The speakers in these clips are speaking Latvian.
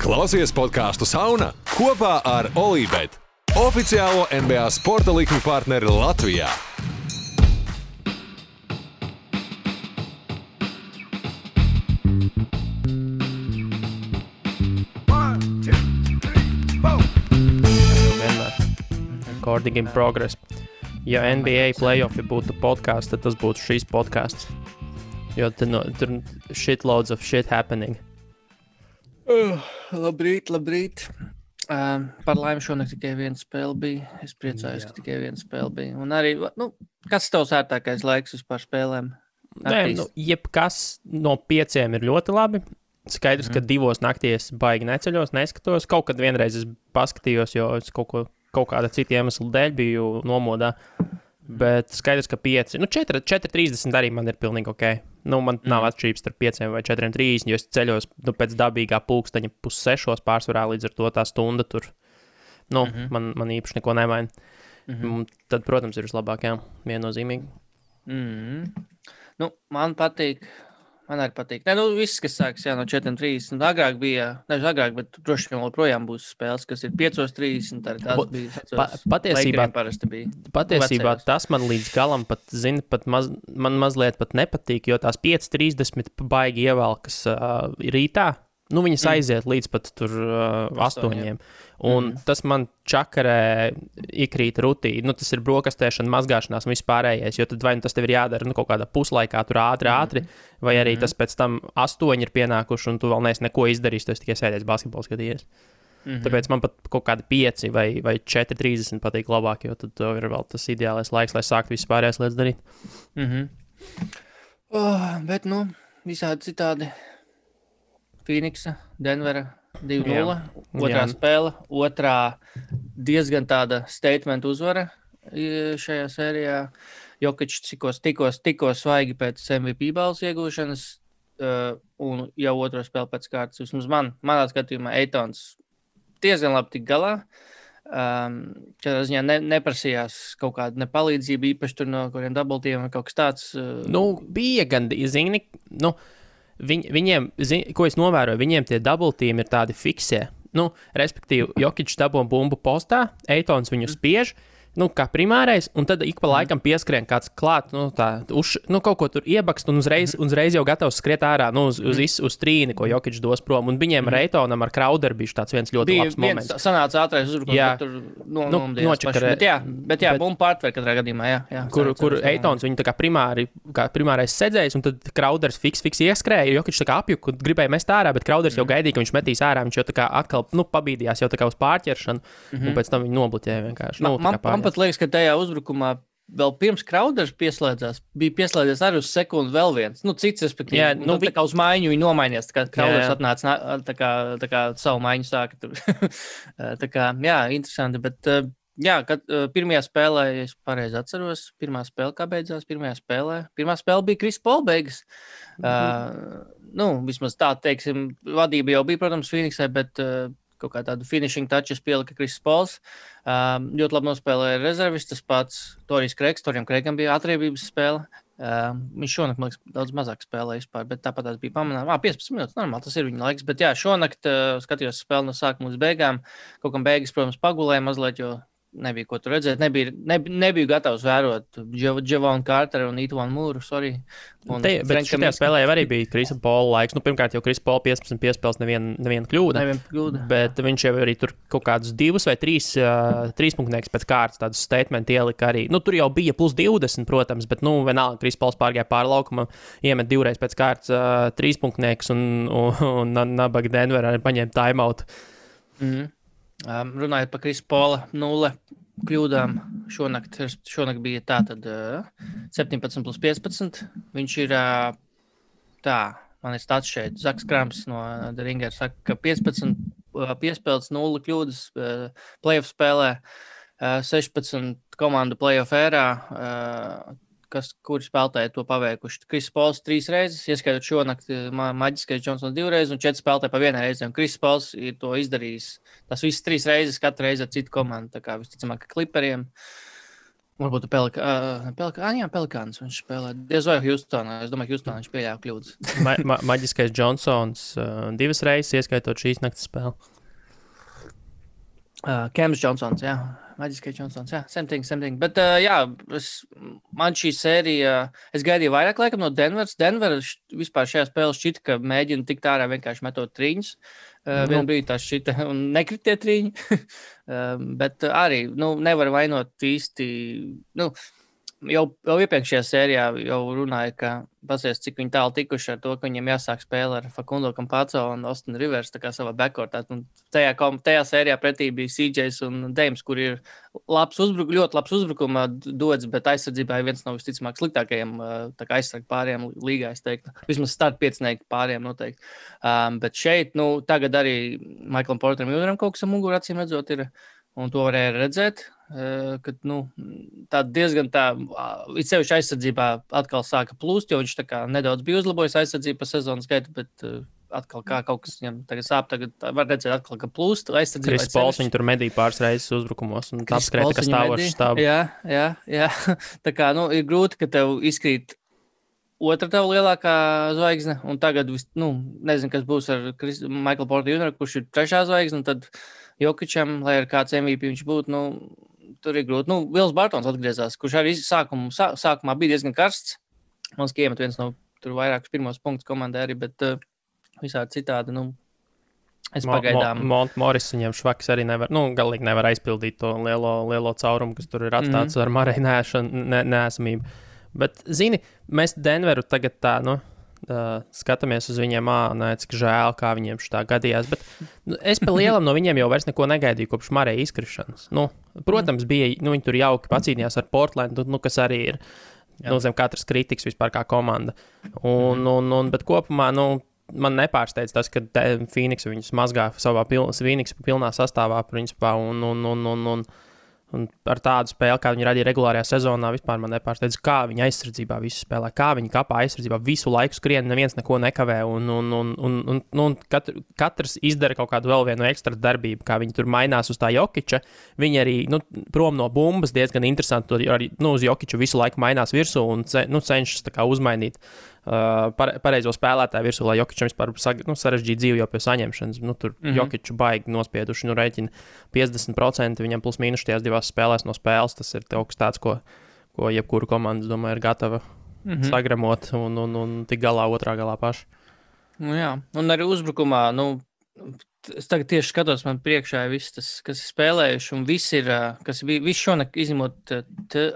Klausies podkāstu Sauna kopā ar Olivetu, oficiālo NBA sporta likuma partneri Latvijā. Recording in progress. Ja NBA playoffi būtu podkāsts, tad tas būtu šīs podkāsts. Jo tur tur shitloads of shit happening. Uh, labrīt, labrīt. Uh, par laimi šonakt tikai viena spēle bija. Es priecājos, Jā. ka tikai viena spēle bija. Un arī, nu, kas tavs ērtākais laiks vispār spēlēm? Nē, nu, jebkas no pieciem ir ļoti labi. Skaidrs, mm. ka divos naktīs baigi neceļos, neskatos. Kaut kad vienreiz es paskatījos, jo es kaut, ko, kaut kāda cita iemesla dēļ biju nomodā. Bet skaidrs, ka 5, nu 4, 4,30 arī man ir pilnīgi ok. Nu, man mm. nav atšķirības starp 5 vai 4,30, jo es ceļos nu, pēc dabīgā pulksteņa pussešos pārsvarā, līdz ar to tā stunda tur. Nu, mm. -hmm. man, man īpaši neko nemaina. Mm. -hmm. Tad, protams, ir vislabāk, jā, viennozīmīgi. Mm. Nu, man patīk. Man arī patīk. Nē, nu, viss, kas sākas jā, no 4,30. Agrāk bija, nevis agrāk, bet droši vien joprojām būs spēles, kas ir 5,30. Arī tās Po- bija. pa- patiesībā- bija. Patiesībā vecajos. tas man līdz galam pat, zina, pat maz, man mazliet pat nepatīk, jo tās 5,30 baigi ievelkas uh, rītā. Nu, viņas Mm. mm. aiziet līdz pat tur uh, Astoņiem. Un Mm. mm. tas man čakarē iekrīt rutīna. Nu, tas ir brokastēšana, mazgāšanās un viss pārējais. Jo tad vai nu tas tev ir jādara nu, kaut kādā puslaikā, tur ātri, ātri, vai arī Mhm. tas pēc tam astoņi ir pienākuši un tu vēl neesi neko izdarījis. Tu tikai sēdējis basketbolu skatījies. Mhm. Tāpēc man pat kaut kādi 5 vai, vai 4,30 patīk labāk, jo tad ir vēl tas ideālais laiks, lai sāktu visu pārējās lietas darīt. Mm -hmm. oh, bet, nu, visādi citādi. Phoenixa, Denvera 2-0. Jā. Otrā Jā. spēle, otrā diezgan tāda statement uzvara šajā sērijā. Jokic tikos, tikos, tikos svaigi pēc MVP balvas iegūšanas, uh, un jau otro spēli pēc kārtas. Vismaz man, manā skatījumā, Eitons diezgan labi tik galā. Um, Katrā ziņā ne, neprasījās kaut kāda ne palīdzība, īpaši no kaut kādiem dubultiem vai kaut kas tāds. Uh, Nu, bija gan, zini, nu, viņ, viņiem, zini, ko es novēroju, viņiem tie dubultīmi ir tādi fiksie. Nu, respektīvi, Jokic dabū bumbu postā, Eitons viņu spiež. Nu, kā primārais, un tad ik pa laikam pieskrien kāds klāt, nu, tā, uz, nu kaut ko tur iebakst, un uzreiz, uzreiz jau gatavs skriet ārā, nu, uz, uz, uz, uz trīni, ko Jokic dos prom. Un viņiem ar Eitonam, ar Crowderu bija tāds viens ļoti bija labs moments. sanāca ātrais uzbrukums, Jā. tur no, Nu, nočakarē. Bet jā, bet jā bumbu pārtver katrā gadījumā, jā. jā kur, sanāca kur uzbrukums, jā. Eitons viņu tā kā primāri, kā primārais sēdzējs, un tad Krauders fiks, fiks ieskrēja, jo viņš tā kā apjuka gribēja mest ārā, bet Krauders Mhm. jau gaidīja, ka viņš metīs ārā. Viņš jau tā kā atkal nu, pabīdījās jau tā kā uz pārķeršanu, un pēc tam viņu nobloķēja vienkārši. Nu, Mhm. Man, man, man pat liekas, ka tajā uzbrukumā vēl pirms Krauders pieslēdzās, bija pieslēdzies arī uz sekundi vēl viens. Nu, cits, respektīvi, Jā, nu, nu, vi... tā kā uz maiņu viņi nomainījās. Krauders jā. atnāca nā- tā kā, tā kā savu maiņu sāka. tā kā, jā, interesanti. Bet, eh, jā, kad eh, pirmajā spēlē, ja es pareizi atceros, pirmā spēle, kā beidzās, pirmajā spēlē. Pirmā spēle bija Kris Polbeigas. Mhm. Uh, nu, vismaz tā, teiksim, vadība jau bija, protams, Phoenixai, bet uh, kaut kā tādu finishing touches pielika Kris Pols. Um, ļoti labi nospēlēja rezervis, tas pats Torijs Kreigs, Torijam Kreigam bija atriebības spēle. Um, viņš šonakt, man liekas, daudz mazāk spēlēja vispār, bet tāpat tās bija pamanāms. Ah, 15 minūtes, normāli, tas ir viņa laiks. Bet jā, šonakt uh, skatījos spēli no sākuma līdz beigām. Kaut kam beigas, protams, pagulēja mazliet, jo nebija ko tur redzēt. Nebija, neb, nebija gatavs vērot Džavonu Kārteru un Itvanu Mūru. Sorry. Un Te, bet šajā Miska. spēlē arī bija Krisa Pola laiks. Nu, pirmkārt, jau Krisa Pola 15 piespēles neviena nevien kļūda. Neviena kļūda. Bet viņš jau arī tur kaut kādus divus vai trīs, uh, trīs punktus pēc kārtas, tādus statement ielika arī. Nu, tur jau bija plus 20, protams, bet, nu, vienalga, Kris Pols pārgāja pāri laukumam, iemet divreiz pēc kārtas uh, trīs punktus, un, un, un Nabaga Denverā paņēma timeout. Mm. Um, runājot par Krisu Pola nulle kļūdām, šonakt, šonakt bija tā, tad uh, 17 plus 15. Viņš ir uh, tā, man ir stats šeit, Zaks Krams no The Ringer saka, ka 15 uh, piespēles, 0 kļūdas uh, playoff spēlē, uh, 16 komandu playoff ērā. Uh, kas, kuri spēlētāji to paveikuši. Kris Pols trīs reizes, ieskaitot šonakt, ma maģiskais Džonsons divreiz un četri spēlētāji pa vienai reizei. Un Kris Pols ir to izdarījis. Tas viss trīs reizes, katru reizi ar citu komandu. Tā kā visticamāk, kliperiem. Varbūt Pelika, uh, Pelika, ah, jā, Pelikāns viņš spēlē. Diez vai Houstonā. Es domāju, Houstonā viņš pieļāva kļūdas. ma ma maģiskais Johnsons uh, divas reizes, ieskaitot šīs naktas spēli. Uh, Kems Johnsons, jā. Maģiskais Johnsons, jā. Something, something. Bet, uh, jā, es, man šī sērija, es gaidīju vairāk laikam no Denveras. Denveras vispār šajā spēlē šķita, ka mēģina tikt ārā vienkārši metot trīņus. Uh, nu. Vienā brīdī tas šķita un nekritie trīņi. uh, bet arī, nu, nevar vainot īsti, nu, jau, jau iepriekšējā sērijā jau runāja, ka pasies, cik tālu tikuši ar to, ka viņiem jāsāk spēle ar Fakundo Kampaco un Austin Rivers savā backcourtā. Tajā, tajā sērijā pretī bija CJs un Deims, kur ir labs uzbruk, ļoti labs uzbrukuma dots, bet aizsardzībā ir viens no visticamāk sliktākajiem aizsargu pāriem līgā. Vismaz starp piecinieku pāriem noteikti. Um, bet šeit, nu, tagad arī Maiklam Porteram Jūram kaut kas ar muguru acīm redzot ir. Un to varēja redzēt, ka nu, tā diezgan tā, it sevišķi aizsardzībā atkal sāka plūst, jo viņš nedaudz bija uzlabojis aizsardzību pa sezonas gaitu, bet atkal kā kaut kas viņam tagad sāp, tagad var redzēt atkal, ka plūst aizsardzībā. Kris Pols viņu tur medīja pāris reizes uzbrukumos un apskrēja, ka stāvošs stāv. Jā, jā, jā. tā kā, nu, ir grūti, ka tev izkrīt otra tev lielākā zvaigzne, un tagad, nu, nezinu, kas būs ar Michael Porter Jr., kurš ir trešā zvaigzne, tad Jokičam, lai ar kāds MVP viņš būtu, nu, tur ir grūti. Nu, Vils Bartons atgriezās, kurš arī sākumu, sā, sākumā bija diezgan karsts. Mums iemet viens no tur vairākus pirmos punktus komandai arī, bet uh, visādi citādi. Nu, Es Mo, pagaidām. Mo, Mo, Moris viņam švaks arī nevar, nu, galīgi nevar aizpildīt to lielo, lielo caurumu, kas tur ir atstāts mm -hmm. ar Mariju nēsamību. Bet, zini, mēs Denveru tagad tā, nu, uh, skatāmies uz viņiem, ah, nē, cik žēl, kā viņiem šī tā gadījās. Bet nu, es pa lielam no viņiem jau vairs neko negaidīju kopš Marijas izkrišanas. Nu, protams, bija, nu, viņi tur jauki pacīnījās ar Portlandu, nu, kas arī ir. Nu, zem katras kritikas vispār kā komanda. Un, un, un, bet kopumā, nu, man nepārsteidz tas, ka Phoenix viņus mazgā savā piln, Phoenix pilnā sastāvā, principā, un, un, un, un, un, un ar tādu spēli, kā viņi radīja regulārajā sezonā, vispār man nepārsteidz, kā viņi aizsardzībā visu spēlē, kā viņi kapā aizsardzībā visu laiku skrien, neviens neko nekavē. Un, un, un, un, un, un katru, katrs izdara kaut kādu vēl vienu ekstra darbību, kā viņi tur mainās uz tā jokiča. Viņi arī nu, prom no bumbas diezgan interesanti. Tur arī nu, uz jokiču visu laiku mainās virsū un nu, cenšas uzmainīt pareizo spēlētāju virsū, lai Jokičam vispār nu, sarežģītu dzīvi jau pie saņemšanas. Nu, tur mm -hmm. Jokiču baigi nospieduši, nu, rēķina 50% viņam plus mīnus tajās divās spēlēs no spēles. Tas ir kaut kas tāds, ko, ko jebkura komanda, domāju, ir gatava mm -hmm. sagremot un, un, un tik galā otrā galā paši. Nu, jā, un arī uzbrukumā. Nu... Es tagad tieši skatos, man priekšā ir viss, tas, kas ir spēlējuši, un viss ir, kas bija, viss šonakt izņemot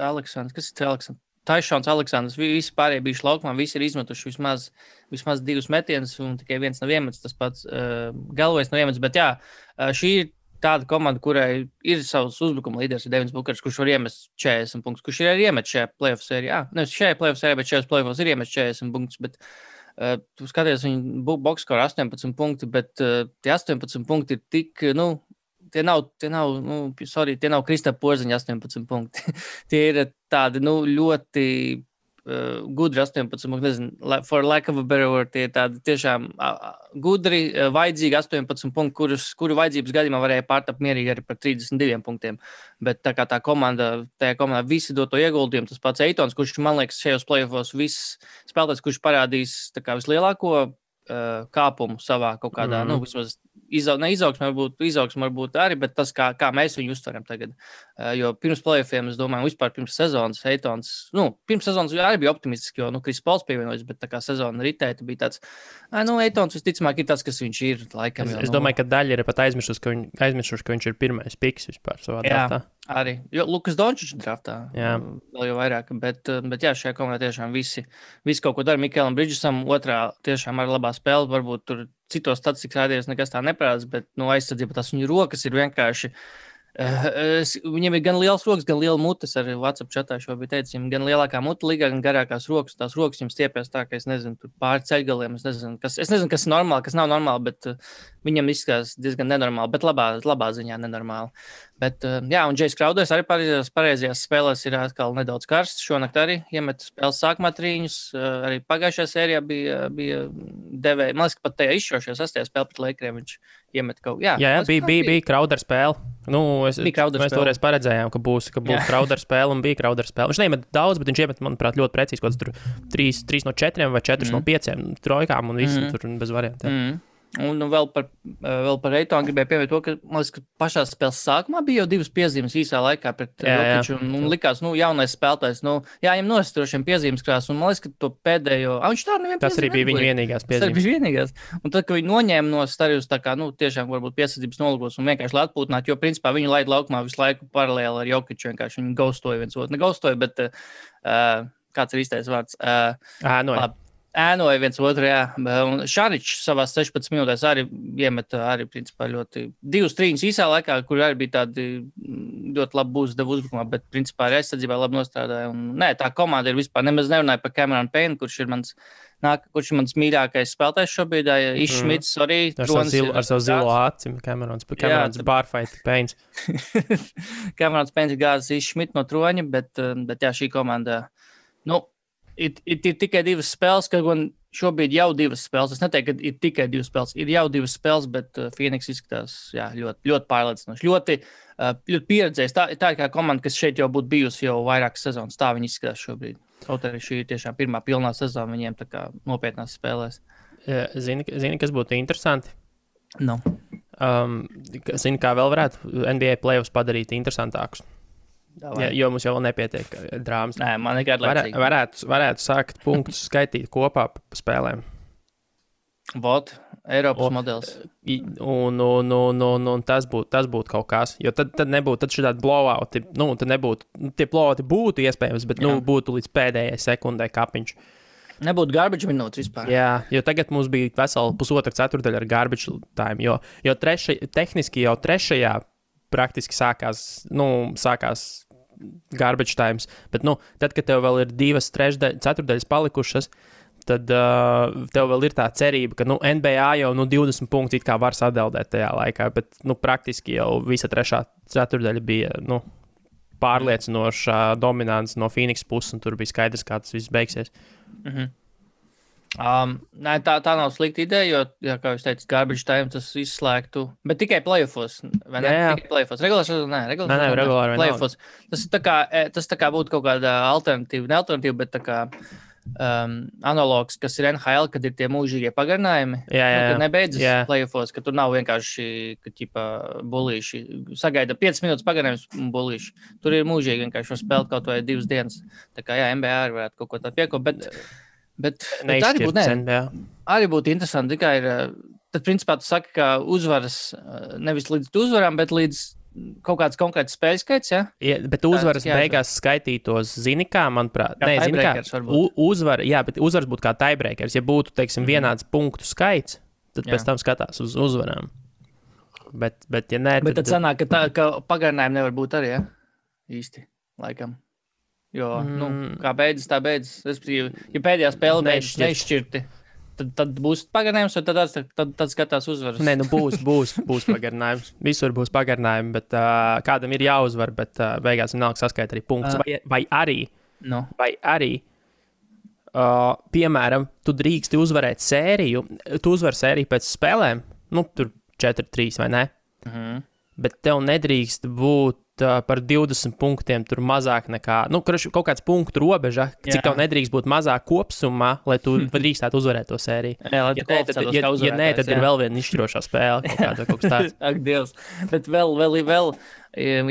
Aleksandrs, kas ir Aleksandrs, Taišons, Aleksandrs, visi pārējie bijuši laukumā, visi ir izmetuši vismaz, vismaz divus metienus, un tikai viens nav iemetis. Tas pats uh, galvenais nav iemetis. Bet jā, uh, šī ir tāda komanda, kurai ir savs uzbrukuma līderis, Devins Bukers, kurš var iemest 40 punktus, kurš ir arī iemetis šajā playoff sērijā. Nevis šajā playoff sērijā, bet šajos playoffs ir iemetis 40 punktus. Bet, uh, tu skaties, viņa boxskora 18 punkti, bet uh, tie 18 punkti ir tik, nu, tie nav, tie nav, nu, sorry, tie nav Kristā Porziņa 18 punkti. tie ir tādi nu, ļoti uh, gudri 18 punkti. Nezinu, for lack of a better word, tie tādi tiešām uh, gudri, uh, vajadzīgi 18 punkti, kurus, kuru vajadzības gadījumā varēja pārtapt mierīgi arī par 32 punktiem. Bet tā kā tā komanda, tajā komandā visi dod to ieguldījumu, tas pats Eitons, kurš man liekas šajos playoffs viss spēlētājs, kurš parādīs kā, vislielāko uh, kāpumu savā kaut kādā, mm. -hmm. nu, vismaz izaug, ne izaugsme, varbūt izaugsme, varbūt arī, bet tas, kā, kā mēs viņu uztveram tagad. Uh, jo pirms playoffiem, es domāju, vispār pirms sezonas Heitons, nu, pirms sezonas arī bija optimistisks, jo, nu, Kris Pauls pievienojas, bet tā kā sezona ritēta bija tāds, ah, nu, Heitons visticamāk ir tas, kas viņš ir, laikam. Es, jau, es nu, domāju, ka daļa ir pat aizmirsuši, ka, viņ, aizmirsuši, ka viņš ir pirmais piks vispār savā dārstā. Arī Lukas Dončits draftā. Jā, vēl jau vairāk. Bet, bet jā, šajā komandā tiešām visi, visi kaut ko dara. Mikēlam Brīdžisam otrā tiešām ar labā spēli. Varbūt tur citos statistikas rādījumos nekas tā neparādās, bet no nu, aizsardzība tās viņu rokas ir vienkārši. Uh, es, viņam ir gan liels rokas, gan liela mutes. Arī WhatsApp chatā šo bija teicis, viņam gan lielākā mute līgā, gan garākās rokas. Tās rokas viņam stiepjas tā, ka es nezinu, pāri ceļgaliem. Es nezinu, kas, es nezinu, kas ir normāli, kas nav normāli, bet uh, Viņam izskatās diezgan nenormāli, bet labā, labā ziņā nenormāli. Bet, uh, jā, un Džeks Krauders arī pareizajās, pareizajās spēlēs ir atkal nedaudz karsts. Šonakt arī iemet spēles sākumā trīņus. Uh, arī pagājušajā sērijā bija, bija devēja. Man liekas, ka pat tajā izšķirošajā sastajā spēlē pret Lakeriem viņš iemet kaut ko. Jā, jā, jā bija, bija, bija Krauders spēle. Nu, es, Bija Crowder mēs toreiz paredzējām, ka būs, ka būs. Krauders spēle un bija Krauders spēle. Viņš neiemet daudz, bet viņš iemet, manuprāt, ļoti precīzi. Kaut kāds tur 3, no 4 vai 4 mm. no 5 trojkām un Mhm. mm. tur bez variantiem. Mm. Un nu, vēl par, eh, vēl par Reitonu gribēju pieminēt to, ka, liekas, ka pašā spēles sākumā bija jau divas piezīmes īsā laikā pret jā. Jokiču. Un, un likās, nu, jaunais spēlētājs, nu, jā, viņam nostrošiem piezīmes krāsas. Un man liekas, ka to pēdējo, ah, viņš tā nevienu Tas arī bija viņa vienīgās Tas piezīmes. bija vienīgais. Un tad, kad viņi noņēma no stūra, tā kā nu, tiešām varbūt piesardzības nolūkos un vienkārši lai atpūtinātu, jo principā viņi laid laukumā visu laiku paralēli ar Jokiču. Vienkārši viņi gaustoja viens otru. Ne gaustoja, bet uh, kāds ir īstais vārds? Uh, Ā, no, labi. Ēnoja viens otru. Jā. Un Šāriņš savā 16 minūtēs arī iemeta arī, principā, ļoti divas trījus īsā laikā, kur arī bija tādi mm, ļoti labi devu uzbrukumā, bet principā arī aizsardzībā labi nostrādāja. Un, nē, tā komanda ir vispār nemaz nerunāja par Cameronu Payne, kurš ir mans. Nāk, kurš ir mans mīļākais spēlētājs šobrīd? Jā, Išmits, arī ar savu zilo, ar savu zilo aci, Kamerons, Kamerons tad- Barfight Pains. Kamerons Pēns ir gājis Išmits no troņa, bet, eh, bet jā, šī komanda. Nu, ir, ir, ir tikai divas spēles, ka gan šobrīd jau divas spēles. Es neteiktu, ka ir tikai divas spēles. Ir jau divas spēles, bet uh, Phoenix izskatās jā, ļoti, ļoti pārliecinoši. Ļoti, uh, ļoti pieredzējis. Tā, tā ir kā komanda, kas šeit jau būtu bijusi jau vairākas sezonas. Tā viņi izskatās šobrīd. Kaut arī šī ir tiešām pirmā pilnā sezona viņiem nopietnās spēlēs. Zini, zini, kas būtu interesanti? No. Um, ka- zini, kā vēl varētu NBA playoffs padarīt interesantākus. Ja, jo mums jau nepietiek drāmas. Nē, man nekad Var, liekas, varētu, varētu sākt punktus skaitīt kopā pa spēlēm. Vot, Eiropas O- modelis. Un, un, un, un, un tas būtu tas būt kaut kas. Jo tad, tad nebūtu šādi blowouti. Nu, tad nebūtu, nu, tie blowouti būtu iespējams, bet nu, Jā. būtu līdz pēdējai sekundē kapiņš. Nebūtu garbage minūtes vispār. Jā, jo tagad mums bija vesela pusotra ceturdaļa ar garbage time. Jo, jo treši, tehniski jau trešajā praktiski sākās, nu, sākās garbage times. Bet, nu, tad, kad tev vēl ir divas trešdaļas, ceturdaļas palikušas, tad uh, tev vēl ir tā cerība, ka nu, NBA jau nu, 20 punktus it kā var sadalīt tajā laikā. Bet nu, praktiski jau visa trešā ceturdaļa bija. Nu, Pārliecinoša dominants no Phoenix puses, un tur bija skaidrs, kā tas viss beigsies. Mhm. Um, nē, tā, tā nav slikta ideja, jo, jā, kā jūs teicat, garbage time tas izslēgtu. Bet tikai playoffs. Vai ne? Jā, jā. Tikai playoffs. Regulārs nē, regulārs Nē, nē, vienalga. playoffs. Tas, tā kā, eh, tas tā kā būtu kaut kāda alternatīva, ne alternatīva, bet tā kā um, analogs, kas ir NHL, kad ir tie mūžīgie pagarinājumi. Jā, jā, Nu, nebeidzas Jā. playoffs, ka tur nav vienkārši, ka ķipa bulīši. Sagaida 5 minūtes pagarinājums un bulīši. Tur ir mūžīgi vienkārši spēlēt kaut vai divas dienas. Tā kā jā, NBA arī varētu kaut ko tādu piekopot. Bet, bet, arī būtu, būtu interesanti. Tikai ir, eh, tad, principā, tu saki, ka uzvaras eh, nevis līdz uzvarām, bet līdz kaut kāds konkrēts spēļu skaits. Ja? Ja, bet uzvaras jā, beigās skaitītos, zini, kā, manuprāt, Kā Nē, zini, kā, uzvar, jā, bet uzvaras būtu kā tiebreakers. Ja būtu, teiksim, vienāds punktu skaits, tad Mhm. Jā. pēc tam skatās uz uzvarām. Bet, bet ja nē, Bet tad sanāk, ka, tā, ka pagarinājumi nevar būt arī ja? īsti. Laikam. Jo, mm. nu, Mm. kā beidzas, tā beidzas. Respektīvi, ja pēdējā spēle beidzas neizšķirti, tad, tad būs pagarinājums, vai tad, tad, tad, tad skatās uzvaras. Nē, nu būs, būs, būs pagarinājums. Visur būs pagarinājumi, bet uh, kādam ir jāuzvar, bet uh, beigās vienalga saskaita arī punktus. Ā. Vai, vai arī, Nu, vai arī uh, piemēram, tu drīksti uzvarēt sēriju, tu uzvari sēriju pēc spēlēm, nu, tur 4-3 vai ne? mhm. Bet tev nedrīkst būt uh, par 20 punktiem tur mazāk nekā, nu, kurš kaut kāds punktu robeža, cik Jā. tev nedrīkst būt mazāk kopsumā, lai tu drīkstētu uzvarēt to sēriju. Jā, Ja nē, tad, ja, kā ja nē, tad uzvarētājs, ir jā. vēl viena izšķirošā spēle. Kaut kāda, kaut. Ak, Dievs. Bet vēl, vēl, vēl,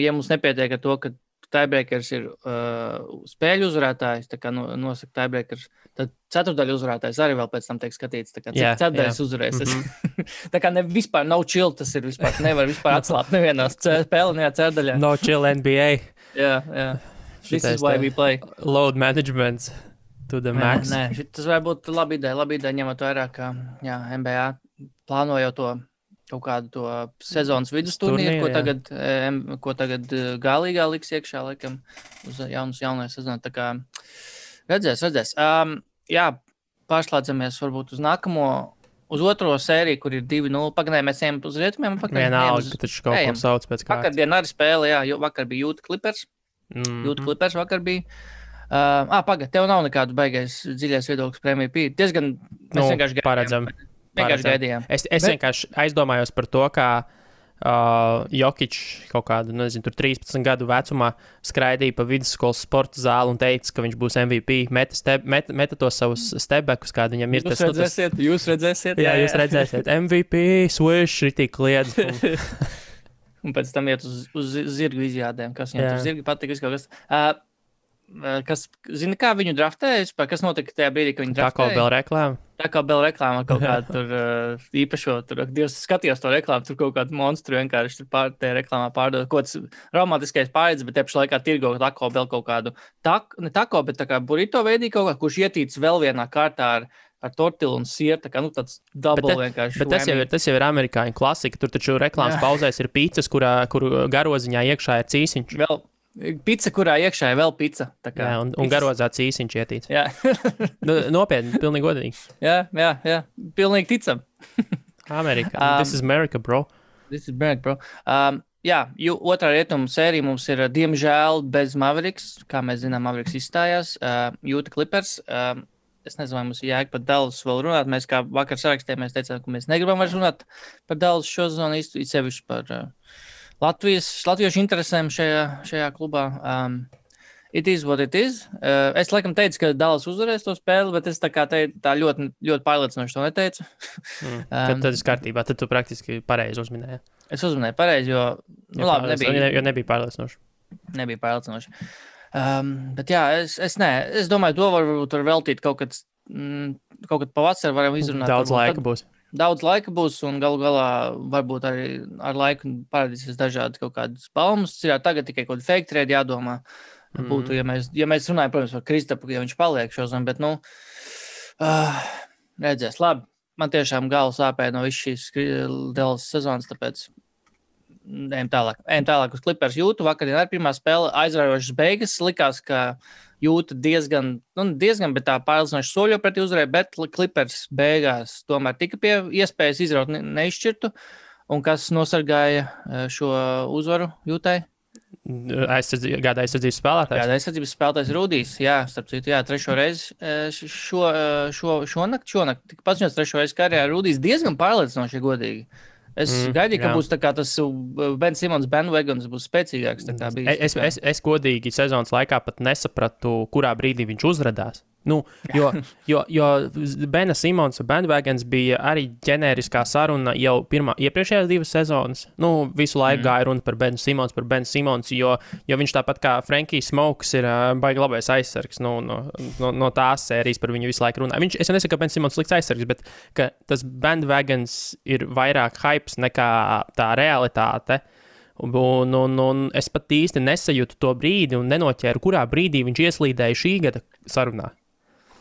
ja mums nepietiek ar to, ka tiebreakers ir uh, spēļu uzvarētājs, tā kā no, nosaka tiebreakers, tad ceturdaļu uzvarētājs arī vēl pēc tam tiek skatīts. tā Kā, Jā, ceturdaļas jā. uzvarēs. Mm. -hmm. tā kā ne, vispār nav chill, tas ir vispār. Nevar vispār atslābt nevienā spēlē, nevienā ceturdaļā. No chill NBA, Jā, jā. This is why we play. load management to the Nē, max. nē, šit- tas var būt labi ideja, labi ideja ņemot vērā, ka jā, NBA plāno jau to kaut kādu to sezonas vidus turnīru, Turnīru, ko tagad, ko tagad eh, galīgā liks iekšā, laikam, uz jaunas, jaunajā sezonā. Tā kā redzēs, redzēs. Um, jā, pārslēdzamies varbūt uz nākamo, uz otro sēriju, kur ir 2-0. Pagaidām mēs ejam uz rietumiem. Vienalga, ka taču kaut ko sauc pēc kā. Vakar dienā arī spēlē, jā, jo vakar bija Jūta Clippers. Mm -hmm. Jūta Clippers vakar bija. Uh, ah, pagaidi, tev nav nekāds baigais dziļais viedoklis par MVP. Diezgan mēs Nu, vienkārši paredzam. Vienkārši gaidījām. Es, es Bet- vienkārši aizdomājos par to, kā uh, Jokic kaut kādu, nu, nezinu, tur 13 gadu vecumā skraidīja pa vidusskolas sporta zāli un teica, ka viņš būs MVP. Meta, steb, meta, meta tos savus stebekus, kādi viņam ir. Jūs Tas, nu, tas, redzēsiet, jūs redzēsiet. jā, jūs redzēsiet, MVP, swish, ritīgi kliedz. un- Un pēc tam iet uz, uz zirgu izjādēm, kas viņam Jā. tur zirgi patīk. Kas, uh, kas zina, kā viņu draftēja? Kas notika tajā brīdī, kad viņi Tā kā draftēja? vēl reklāma. Tā kā vēl reklāmā kaut kāda tur uh, īpašo, tur, Dievs, skatījos to reklāmu, tur kaut kādu monstru vienkārši tur pār, reklāmā pārdod. Kaut kāds romantiskais pārēdz, bet te pašā laikā tirgo tako vēl kaut kādu, tak, ne tako, bet tā kā burrito veidī kaut kā, kurš ietīts vēl vienā kārtā ar, ar tortilu un sieru, tā kā, nu, tāds te- vienkārši. Bet tas jau, ir, tas jau ir amerikāņu klasika. Tur taču reklāmas pauzēs ir pīcis, kur garoziņā iekšā ir cīsiņš. Vēl pica, kurā iekšā ir vēl pica. Jā, un, un pizzas- garozā cīsiņš ietīts. Jā, Nu, nopietni, pilnīgi godīgi. jā, jā, jā. pilnīgi ticam. Amerikā. Um, This is America, bro. Tas ir brīnums, bro. Um, jā, jo otrā rietumu sērija mums ir, uh, diemžēl, bez Mavericks. Kā mēs zinām, Mavericks izstājās. Uh, Jūta Clippers. Um, es nezinu, vai mums ir jēga par Dallas vēl runāt. Mēs kā vakar sarakstījām, mēs teicām, ka mēs negribam vairs runāt par Dallas šo zonu, īsti sevišķi par uh, Latvijas, latviešu interesēm šajā, šajā klubā. Um, It is what it is. Uh, es laikam teicu, ka Dallas uzvarēs to spēli, bet es tā te, tā ļoti, ļoti pārliecinoši to neteicu. Mm. Um, Tad, viss kārtībā. Tad tu praktiski pareizi uzminēji. Es uzmanēju pareizi, jo, nu, Jo labi, nebija, ne- Jo nebija pārliecinoši. nebija pārliecinoši. Um, bet jā, es, es, ne, es domāju, to var var veltīt kaut kad, mm, kaut kad pavasarī varam izrunāt. Daudz laika tad būs. Daudz laika būs, un galu galā varbūt arī ar laiku parādīsies dažādas kaut kādas baumas. Ir tagad tikai kaut kāda fake trade jādomā. Mhm. Būtu, ja mēs, ja mēs runājam, protams, par Kristapu, ja viņš paliek šo zemi, bet, nu, uh, redzēs, labi. Man tiešām galva sāpēja no visas šīs Dēlas sezonas, tāpēc ejam tālāk. Ejam tālāk uz Clippers jūtu. Vakar arī pirmā spēle aizraujošas beigas. Likās, ka jūta diezgan, nu, diezgan bet tā pārliecinoši soļo pret uzvarēju, bet Clippers beigās tomēr tika pie iespējas izraut ne- neizšķirtu. Un kas nosargāja eh, šo uzvaru jūtai? Aizsardz- Gada aizsardzības spēlētājs. Jā, aizsardzības spēlētājs Rudijs. Jā, starp citu, jā, trešo reizi š- šo, eh, šo, šonakt, šonakt tika paziņots trešo reizi karjerā. Rudijs diezgan pārliecinoši, ja godīgi. Es Mm, gaidīju, ka jā. būs tas uh, Ben Simons bandwagons būs spēcīgāks. bijis. Es, es, es godīgi sezonas laikā pat nesapratu, kurā brīdī viņš uzrādījās. Nu, jo, jo, jo Bena Simons bandwagons bija arī ģenēriskā saruna jau pirmā, iepriekšējās divas sezonas. Nu, visu laiku mm. gāja runa par Benu Simons, par Benu Simons, jo, jo viņš tāpat kā Frankijs Smokes ir uh, baigi labais aizsargs. Nu, no, no, no tās sērijas par viņu visu laiku runā. Viņš, es nesaku, ka Bens Simons slikts aizsargs, bet tas bandwagons ir vairāk hype nekā tā realitāte. Un, un, un es pat īsti nesajūtu to brīdi, un nenoķēru, kurā brīdī viņš ieslīdēja šī gada sarunā.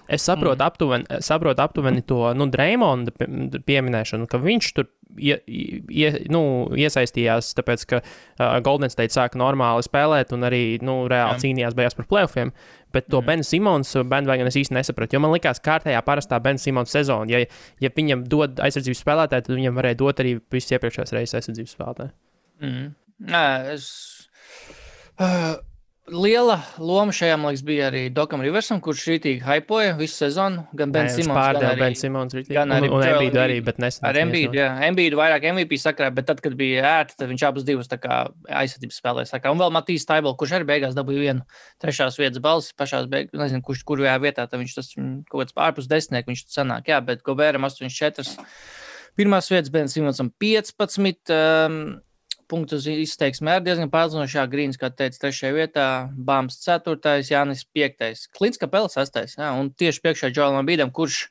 Es saprotu, mm. aptuveni, saprotu aptuveni to nu, Dreymonda pie- pieminēšanu, ka viņš tur ie, ie, nu, iesaistījās, tāpēc ka uh, Golden State sāka normāli spēlēt un arī nu, reāli Jā. cīnījās beigās par playoffiem. Bet to mm. Bena Simons bandvagonu es īsti nesapratu. Jo man liekas, kārtējā parastā Bena Simons sezona, ja, ja viņam dod aizsardzības spēlētāju, tad viņam varēja dot arī visas iepriekšējās reizes aizsardzības spēlētāju. Mm. Nē, es. Uh, liela loma šajā, man liekas, bija arī Dokam Riversam, kurš rītīgi hypoja visu sezonu. Gan Ben Nē, viņš Simons, gan pārdeva arī, Ben Simons rītīgi. gan un, arī un Joel Embiidu arī, bet nesen. Ar Embiidu, jā, Embiidu vairāk MVP sakarā, bet tad, kad bija ērti, tad viņš tā kā aizsardzības spēlē sakarā. Un vēl Matīs Taibel, kurš arī beigās dabūja vienu trešās vietas balsi pašās beigās, nezinu, kurš kurjā vietā, tad viņš tas mm, kaut kāds ārpus desmitnieku viņš sanāk, jā, bet Gobēram 84. Pirmās vietas, Ben Simonsam 15. Um, Punktus izteiksmē ir diezgan pārzinošā. Grīns, kā teica, trešajā vietā, Bāms 4, Jānis 5, Klints Kapela 6. Jā, un tieši priekšā Džolam Bīdam, kurš,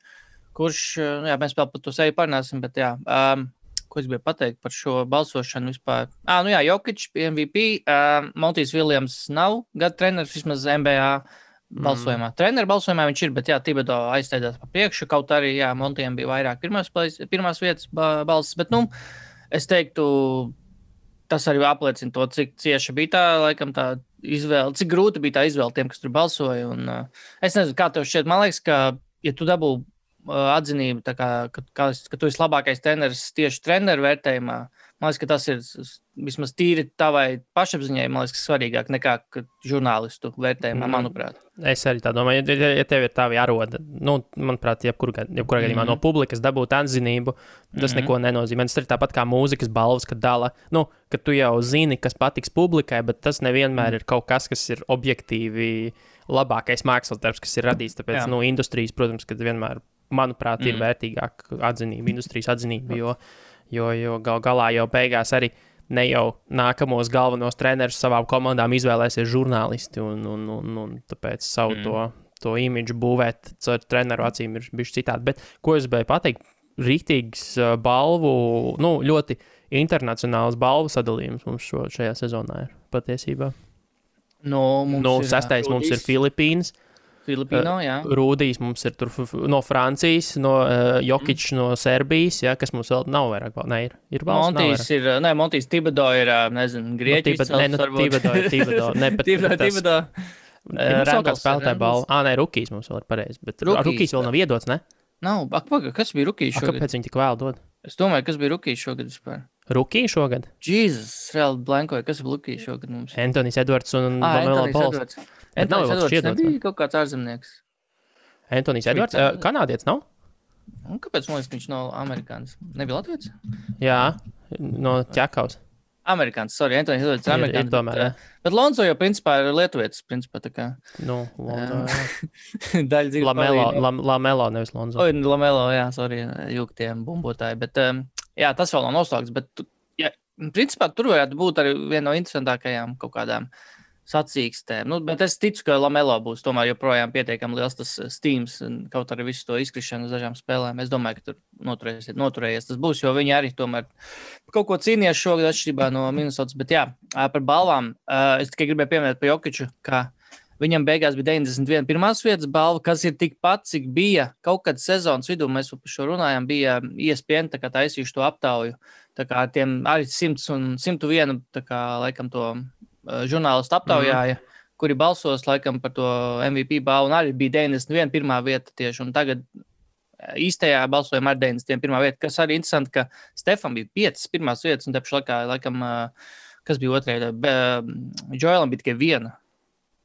kurš, jā, mēs vēl par to sevi parunāsim, bet jā. Um, ko es gribēju pateikt par šo balsošanu vispār. Ah, nu jā, Jokic, MVP, uh, Montijs Viljams nav gada treneris vismaz MBA balsojumā. Mm. Treneru balsojumā viņš ir, bet jā, Tibeto aizstājās pa priekšu, kaut arī, jā, Montijam bija vairāk pirmās, pirmās vietas ba balsis, bet, nu, es teiktu, tas arī apliecina to, cik cieša bija tā, laikam, tā izvēle, cik grūti bija tā izvēle tiem, kas tur balsoja. Un, uh, es nezinu, kā tev šķiet, man liekas, ka, ja tu dabū uh, atzinību, kā, ka, ka, ka tu esi labākais treneris tieši treneru vērtējumā. Man liekas, ka tas ir vismaz tīri tavai pašapziņai, man liekas, svarīgāk nekā žurnālistu vērtējumā, Mm. manuprāt. Es arī tā domāju, ja, ja- tev ir tā jāroda, nu, manuprāt, jebkurā gad- jebkurā gadījumā Mhm. no publikas dabūt atzinību, tas Mhm. neko nenozīmē. Tas ir tāpat kā mūzikas balvas, kad dala, nu, ka tu jau zini, kas patiks publikai, bet tas nevienmēr Mhm. ir kaut kas, kas ir objektīvi labākais mākslas darbs, kas ir radīts. Tāpēc, Jā. nu, industrijas, protams, kad vienmēr, manuprāt, ir Mhm. vērtīgāk atzinība, industrijas atzinība, jo, jo, jo gal galā jau beigās arī. Ne jau nākamos galvenos trenerus savām komandām izvēlēsies žurnālisti, un, un, un, un tāpēc savu mm. To, to imidžu būvēt caur treneru acīm ir bijis citādi. Bet, ko es gribēju pateikt, rītīgs uh, balvu, nu, ļoti internacionāls balvu sadalījums mums šo, šajā sezonā ir patiesībā. No, mums Nu, ir, sastais mums ir Filipīnas, Filipīno, jā. Rūdijs mums ir tur no Francijas, no uh, Jokičs no Serbijas, ja, kas mums vēl nav vairāk. Nē, ir, ir nav Montijs ir, nē, Montijs Tibedo ir, ā, nezinu, Grieķis. Tibet- nē, nu, Tibedo ir Tibedo, ne, bet Tibedo, tas- Tibedo. Ir vēl kāds spēlētāja ir balva. Ah, nē, Rukijs mums vēl ir pareizi. Bet Rukijs, Rukijs vēl nav iedots, ne? Nav, ak, paga, kas bija Rukijs A, šogad? kāpēc viņi tik vēl dod? Es domāju, kas bija Rukijs šogad vispār. Rukijs šogad? Jēzus, reāli blankoja, kas bija Rukijs šogad mums. Antonijs Edvards un Ah, Lamelo Antonijs Pols. Edvards. Nebija kaut kāds ārzemnieks. Antonijs Edvards, uh, kanādietis nav? Un kāpēc man liekas, ka viņš nav amerikānis? Nebija Latvijas? Jā, no ķekaus. Amerikānis, sorry, Antonijs Edvards ir Ir- ir amerikānis. tomēr, bet, jā. bet Lonzo jau principā ir lietuvietis, principā tā kā Nu, Lonzo. jā. daļa dzīves. Lamelo, lam, Lamelo, nevis Lonzo. Oi, nu, Lamelo, jā, sorry, jūgtiem bumbotāji. Bet, um, jā, tas vēl nav noslēgts. Bet, ja, principā, tur varētu būt arī viena no interesantākajām kaut kādām sacīkstēm. Nu, bet es ticu, ka Lamelo būs tomēr joprojām pietiekami liels tas eh, steams, kaut arī visu to izkrišanu uz dažām spēlēm. Es domāju, ka tur noturēsies, noturējies tas būs, jo viņi arī tomēr kaut ko cīnījās šogad atšķirībā no Minnesotas. Bet jā, par balvām. Es tikai gribēju pieminēt par Jokiču, ka Viņam beigās bija 91. pirmās vietas balva, kas ir tikpat, cik bija kaut kad sezonas vidū. Mēs par šo runājām, bija iespēja tā kā taisījuši to aptauju. Tā kā tiem arī 100 un 101, tā kā laikam to uh, žurnālistu aptaujāja, mm -hmm. kuri balsos laikam par to MVP balvu, arī bija 91. pirmā vieta tieši. Un tagad uh, īstajā balsojumā ar 91. vieta, kas arī interesanti, ka Stefan bija 5 pirmās vietas, un tepši laikā, laikam, uh, kas bija otrajā, Džoēlam bija tikai viena.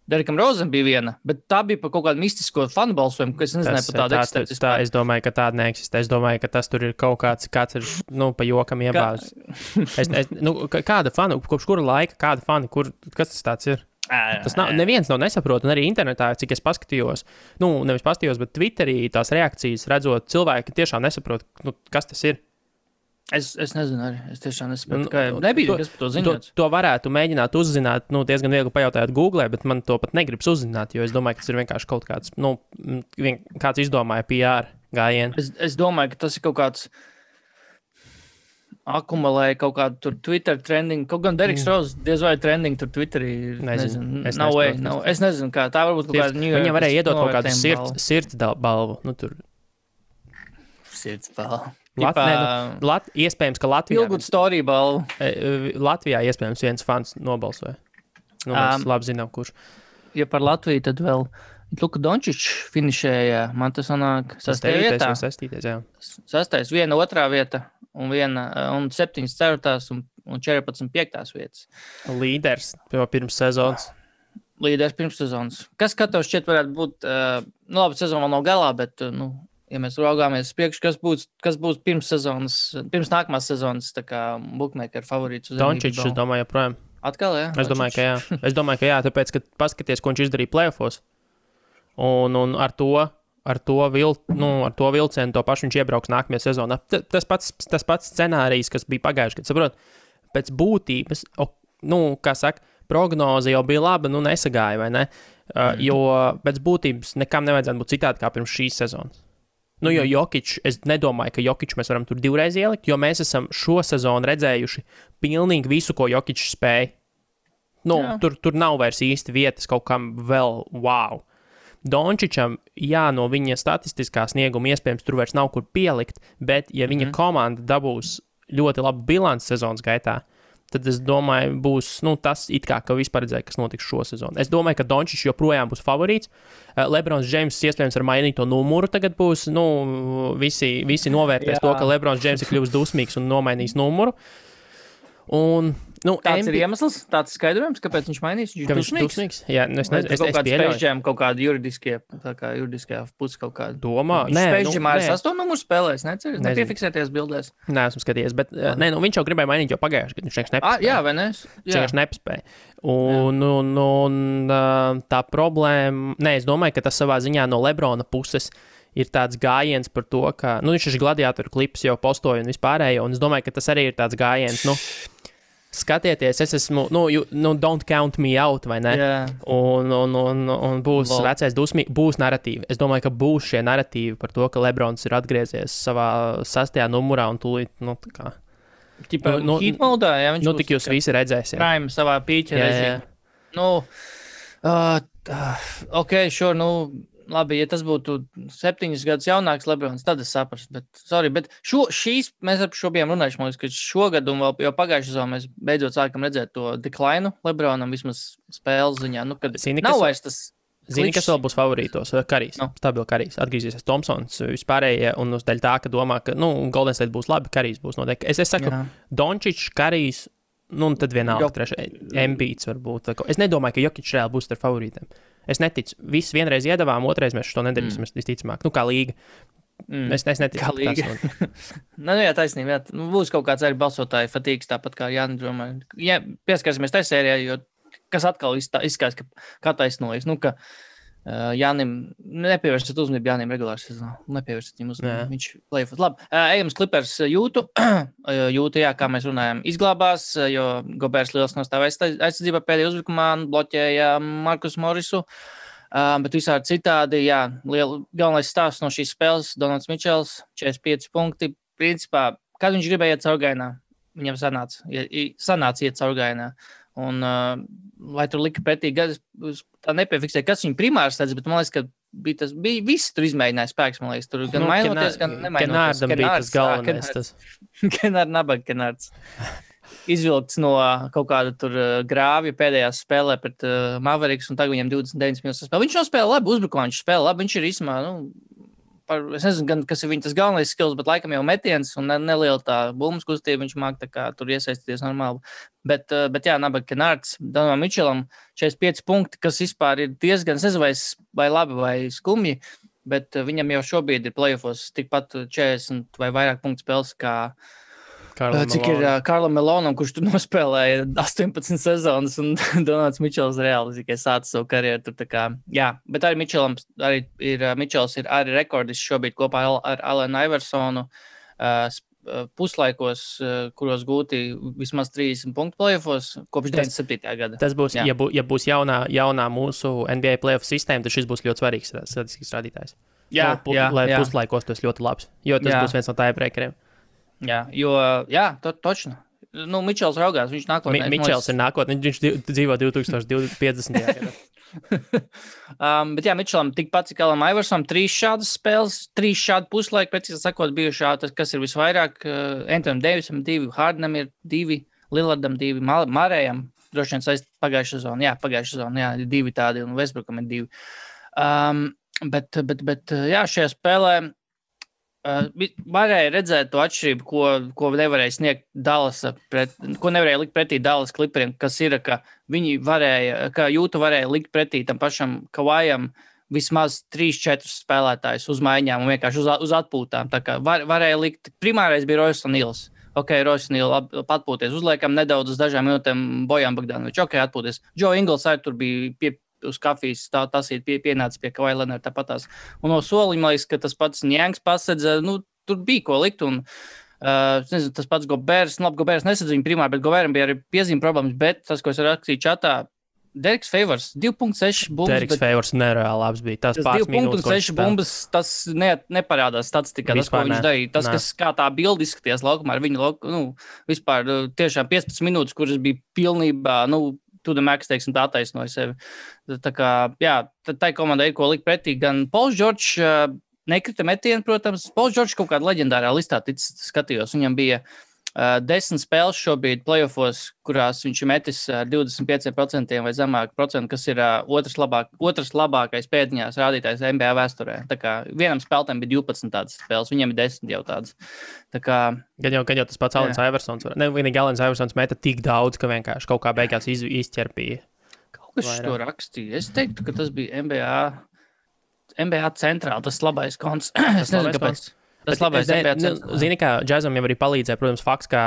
Derekam Rozam bija viena, bet tā bija par kaut kādu mistisko fanu balsojumu, kas nezināja par tādu tā, eksistenci. tā, es domāju, ka tāda neeksistē. Es domāju, ka tas tur ir kaut kāds, kāds ir nu, pa jokam iebāzts. Es, es, nu, kāda fana, kopš kura laika, kāda fana, kur, kas tas tāds ir? Tas nav, neviens nav nesaprot, un arī internetā, cik es paskatījos, nu, nevis paskatījos, bet Twitterī tās reakcijas redzot, cilvēki tiešām nesaprot, nu, kas tas ir. Es, es nezinu, arī. Es tiešām nesaprotu, Nu, kā nu, nebija to- kas par to To, ziņots. to varētu mēģināt uzzināt, nu, diezgan viegli pajautāt Google, bet man to pat negribas uzzināt, jo es domāju, ka tas ir vienkārši kaut kāds, nu, vien, kāds izdomāja PR gājienu. Es, es domāju, ka tas ir kaut kāds. Akumulēja kaut kādu tur Twitter trending. Kaut gan Deriks mm. Rozs diez vai trending tur Twitterī. Nezinu. Nezinu. Es Nav way, nav. Es nezinu, kā tā varbūt kaut kāda New Viņam varēja iedot kaut kādu sirds, sirds balvu. Nu, tur Sirds balvu. Lat, nē, nu, Lat, iespējams, ka Latvijā, Ilgut story balvu. e, e, Latvijā iespējams viens fans nobalsoja. Nu, mēs Um, labi zinām, kurš. Ja par Latviju, tad vēl Luka Dončičs finišēja. Man tas sanāk sastajā vietā. sastīties, jā. Sastais, viena otrā vieta, un, viena, un septiņas ceturtās un, un 14 piektās vietas. Līderis jau pirms sezonas. Līderis pirms sezonas. Kas katrs šķiet varētu būt, uh, nu labi, sezona vēl nav galā, bet, nu, ja mēs raugāmies uz priekšu, kas būs, kas būs pirms sezonas, pirms nākamās sezonas, tā kā bookmaker favorīts Dončičs, es domāju, joprojām. Atkal, jā? Es domāju, ka jā. Es domāju, ka jā, tāpēc, ka paskaties, ko viņš izdarīja plēfos. Un, un ar to, ar to, vil, nu, ar to vilcienu, to pašu viņš iebrauks nākamajā sezonā. T- Tas pats, tas pats scenārijs, kas bija pagājušajā gadā, saprot, pēc būtības, o, nu, kā saka, prognoze jau bija laba, nu, nesagāja, vai ne? Uh, jo pēc būtības nekam nevajadzētu būt citādi kā pirms šīs sezonas. Nu, jo Jokic, es nedomāju, ka Jokic mēs varam tur divreiz ielikt, jo mēs esam šo sezonu redzējuši pilnīgi visu, ko Jokic spēja. Nu, Jā. tur, tur nav vairs īsti vietas kaut kam vēl wow. Dončičam, jā, no viņa statistiskā snieguma iespējams tur vairs nav kur pielikt, bet, ja viņa Mhm. komanda dabūs ļoti labu bilanci sezonas gaitā, tad es domāju, būs nu, tas, kā, ka vispār redzēja, kas notiks šo sezonu. Es domāju, ka Dončis joprojām būs favorīts. Uh, Lebrons Džeims iespējams ar mainīto numuru tagad būs. Nu, visi, visi novērtēs Jā. to, ka Lebrons Džeims ir kļuvis dusmīgs un nomainījis numuru. Un Nu, tāds MP... ir iemesls, tāds skaidrojums, kāpēc viņš mainīs. Viņš ir dusmīgs. dusmīgs. Jā, nu es nezinu, es, es, es pieļauju. Kaut kāda juridiskie, tā kā juridiskajā pusē kaut kāda. Domā, nē, spēļģimā nu, ar sastomu numuru spēlēs, neceru, nepiefiksēties bildēs. Nē, esmu skatījies, bet, uh, nē, nu viņš jau gribēja mainīt, jo pagājuši, kad viņš vienkārši nespēja. Ah, jā, vai ne? Viņš vienkārši nespēja. Un, un, un, un tā problēma, nē, es domāju, ka tas savā ziņā no Lebrona puses ir tāds gājiens par to, ka nu, viņš ir gladiatoru klips jau postoja un vispārējo. Un es domāju, ka tas arī ir tāds gājiens. Nu, skatieties, es esmu, nu, you, nu don't count me out, vai ne? Yeah. Un, un, un, un būs Lol. vecais dusmīgs, būs narratīvi. Es domāju, ka būs šie narratīvi par to, ka Lebrons ir atgriezies savā sastajā numurā un tūlīt, nu, tā kā. Ķipa, nu, nu, modā, ja, nu, tik jūs visi redzēsiet. Prime savā režīmā. Nu, uh, uh, ok, sure, nu, labi, ja tas būtu septiņus gadus jaunāks Lebrons, tad es saprastu. Bet, sorry, bet šo, šīs, mēs ar šo bijām runājuši, man liekas, ka šogad un vēl pagājušajā sezonā mēs beidzot sākam redzēt to deklainu Lebronam vismaz spēles ziņā. Nu, kad Zini, nav vairs tas. Zini, kas vēl būs favorītos? Karīs. No. Stabils karīs. Atgriezīsies Thompsons. Vispārējie, un uz daļa tā, ka domā, ka, nu, Golden State būs labi, karīs būs noteikti. Es, es saku, Dončičs, karīs, nu, un tad vienalga trešais. Mbīts varbūt. Es nedomāju, ka Jokic reāli būs ar favorītiem. Es neticu. Viss vienreiz iedavām, otrais mēs to nedarīsim. Mm. Visticamāk, nu, kā līga. Mm. Es, es neticu, ka tā ir. nu, jā, taisnība. Jā. Nu, būs kaut kāds arī balsotāju fatīgs, tāpat kā Jānis domā. Ja pieskarsimies tai sērijai, jo kas atkal izskatās, ka, kā taisnojas. Nu, ka, uh, Jānim, nepievērsiet uzmanību Jānim regulāri sezonā. Nepievērsiet viņam uzmanību. Jā. Viņš plēfot. Labi, uh, ejam uz klipers jūtu. jūtu, jā, kā mēs runājam, izglābās, jo Gobērs liels nostāvēs aizsardzībā pēdējā uzbrukumā bloķēja Markus Morisu. Uh, bet visādi citādi, jā, liela, galvenais stāsts no šīs spēles - Donalds Mičels, 45 punkti. Principā, kad viņš gribēja iet caurgainā, viņam sanāca, sanāca iet caurgainā. Un, uh, lai tur lika pretī, gada, tā nepiefiksēja, kas viņa primārs tāds, bet man liekas, ka bija tas, bija viss tur izmēģinājis spēks, man liekas, tur gan nu, mainoties, gan nemainoties. Kenārdam bija tas galvenais. Tas. Kenār nabaga Kenārds. Izvilkts no kaut kāda tur grāvja pēdējā spēlē pret uh, Mavericks, un tagad viņam 29 minūtes spēlē. Viņš nospēlē labi, uzbrukumā viņš spēlē labi, viņš ir īsumā, nu, par, es nezinu, gan, kas ir viņa galvenais skills, bet laikam jau metiens un neliela tā bumbuļs kustība. Viņš māca tur iesaistīties normāli. Bet, eh, bet jā, Nabaga Kenārds, Donam Mičelam 45 punkti, kas vispār ir diezgan, nezinu, vai, vai labi vai skumji, bet eh, viņam jau šobrīd ir plēsofos tikpat 40 vai vairāk punktu spēles kā Karlam Cik Melonam. ir uh, Karlam Melonam, kurš tur nospēlēja 18 sezonas, un Donalds Mičels reāli tikai sācis savu karjeru. Tur, kā, jā, bet arī Mičelam arī ir, uh, Mičels ir arī rekordis šobrīd kopā ar Alenu Iversonu. Uh, puslaikos, kuros gūti vismaz 30 punktu plēsofos kopš 97. gada. Tas būs, jā. ja, bū, ja būs jaunā, jaunā mūsu NBA plēsofu sistēma, tad šis būs ļoti svarīgs statistisks rādītājs. Jā, no, jā, lai jā. puslaikos tas ļoti labs, jo tas jā. būs viens no tā iepriekiem. Jā, jo, jā, to, točno. Nu, Mičels raugās, viņš nākotnē. Mi Mičels ir nākotnē, viņš dzīvo 2050. gadā. um, bet, jā, Mičelam tikpat cik Alam Iversam, trīs šādas spēles, trīs šādi puslaiki, precīzi sakot, bijušā, tas, kas ir visvairāk, uh, Antonam Davisam divi, Hardnam ir divi, Lillardam divi, Marējam, droši vien saist pagājušā sezonā, jā, pagājušā sezonā, jā, ir divi tādi, un Westbrookam ir divi. Um, bet, bet, bet, jā, šajā spēlē varēja redzēt to atšķirību, ko, ko nevarēja sniegt Dallas, pret, ko nevarēja likt pretī Dallas klipriem, kas ir, ka viņi varēja, ka jūta varēja likt pretī tam pašam Kavajam vismaz 3-4 spēlētājus uz maiņām un vienkārši uz, uz atpūtām. Tā kā var, varēja likt, primārais bija Rojas un Nils. Ok, Rojas un Nils atpūties, uzliekam nedaudz uz dažām minūtēm Bojām Bagdanovičam. Ok, atpūties. Joe Ingls arī tur bija pie, uz kafijas tā, tas ir pie, pienācis pie Kvailena tāpatās. Un no soliņa, liekas, ka tas pats Ņēngs pasedza, nu, tur bija ko likt. Un, Uh, nezinu, tas pats Gobērs, nu, labi, Gobērs nesadzīja viņu primāri, bet Gobēram bija arī piezīme problēmas. Bet tas, ko es rakstīju čatā, Deriks Favors 2,6 bumbas. Deriks bet... Favors nereāli labs bija. Tas 2,6 bumbas, tas ne, neparādās statistikā, tas, ko viņš darīja. Tas, ne. kas kā tā bildi izskatījās laukumā ar viņu, nu, vispār tiešām 15 minūtes, kuras bija pilnībā, nu, max, teiksim, tā attaisnoja sevi. Tā kā, jā, tai komandai ir ko likt pretī. Gan Pols Čorčs uh, nekrita metienu, protams. Pols Čorčs kaut kādā leģendārā listā ticis, skatījos. Viņam bija desmit spēles šobrīd playoffs, kurās viņš metis ar 25% vai zemāku procentu, kas ir otrs, labāk, otrs labākais pēdiņās rādītājs NBA vēsturē. Tā kā vienam spēlētājam bija 12 tādas spēles, viņam ir 10 jau tādas. Tā kā, gan, jau, gan jau tas pats Alans Iversons. Ne, vienīgi Alans Iversons meta tik daudz, ka vienkārši kaut kā beigās iz, izķerpīja. Kaut kas to rakstīja. Es teiktu, ka tas bija NBA. NBA centrāli tas labais konts. es nezinu, kāpēc. Konts. Tas labais ir. Nu, zini, kā džēzam jau arī palīdzēja, protams, fakts, ka,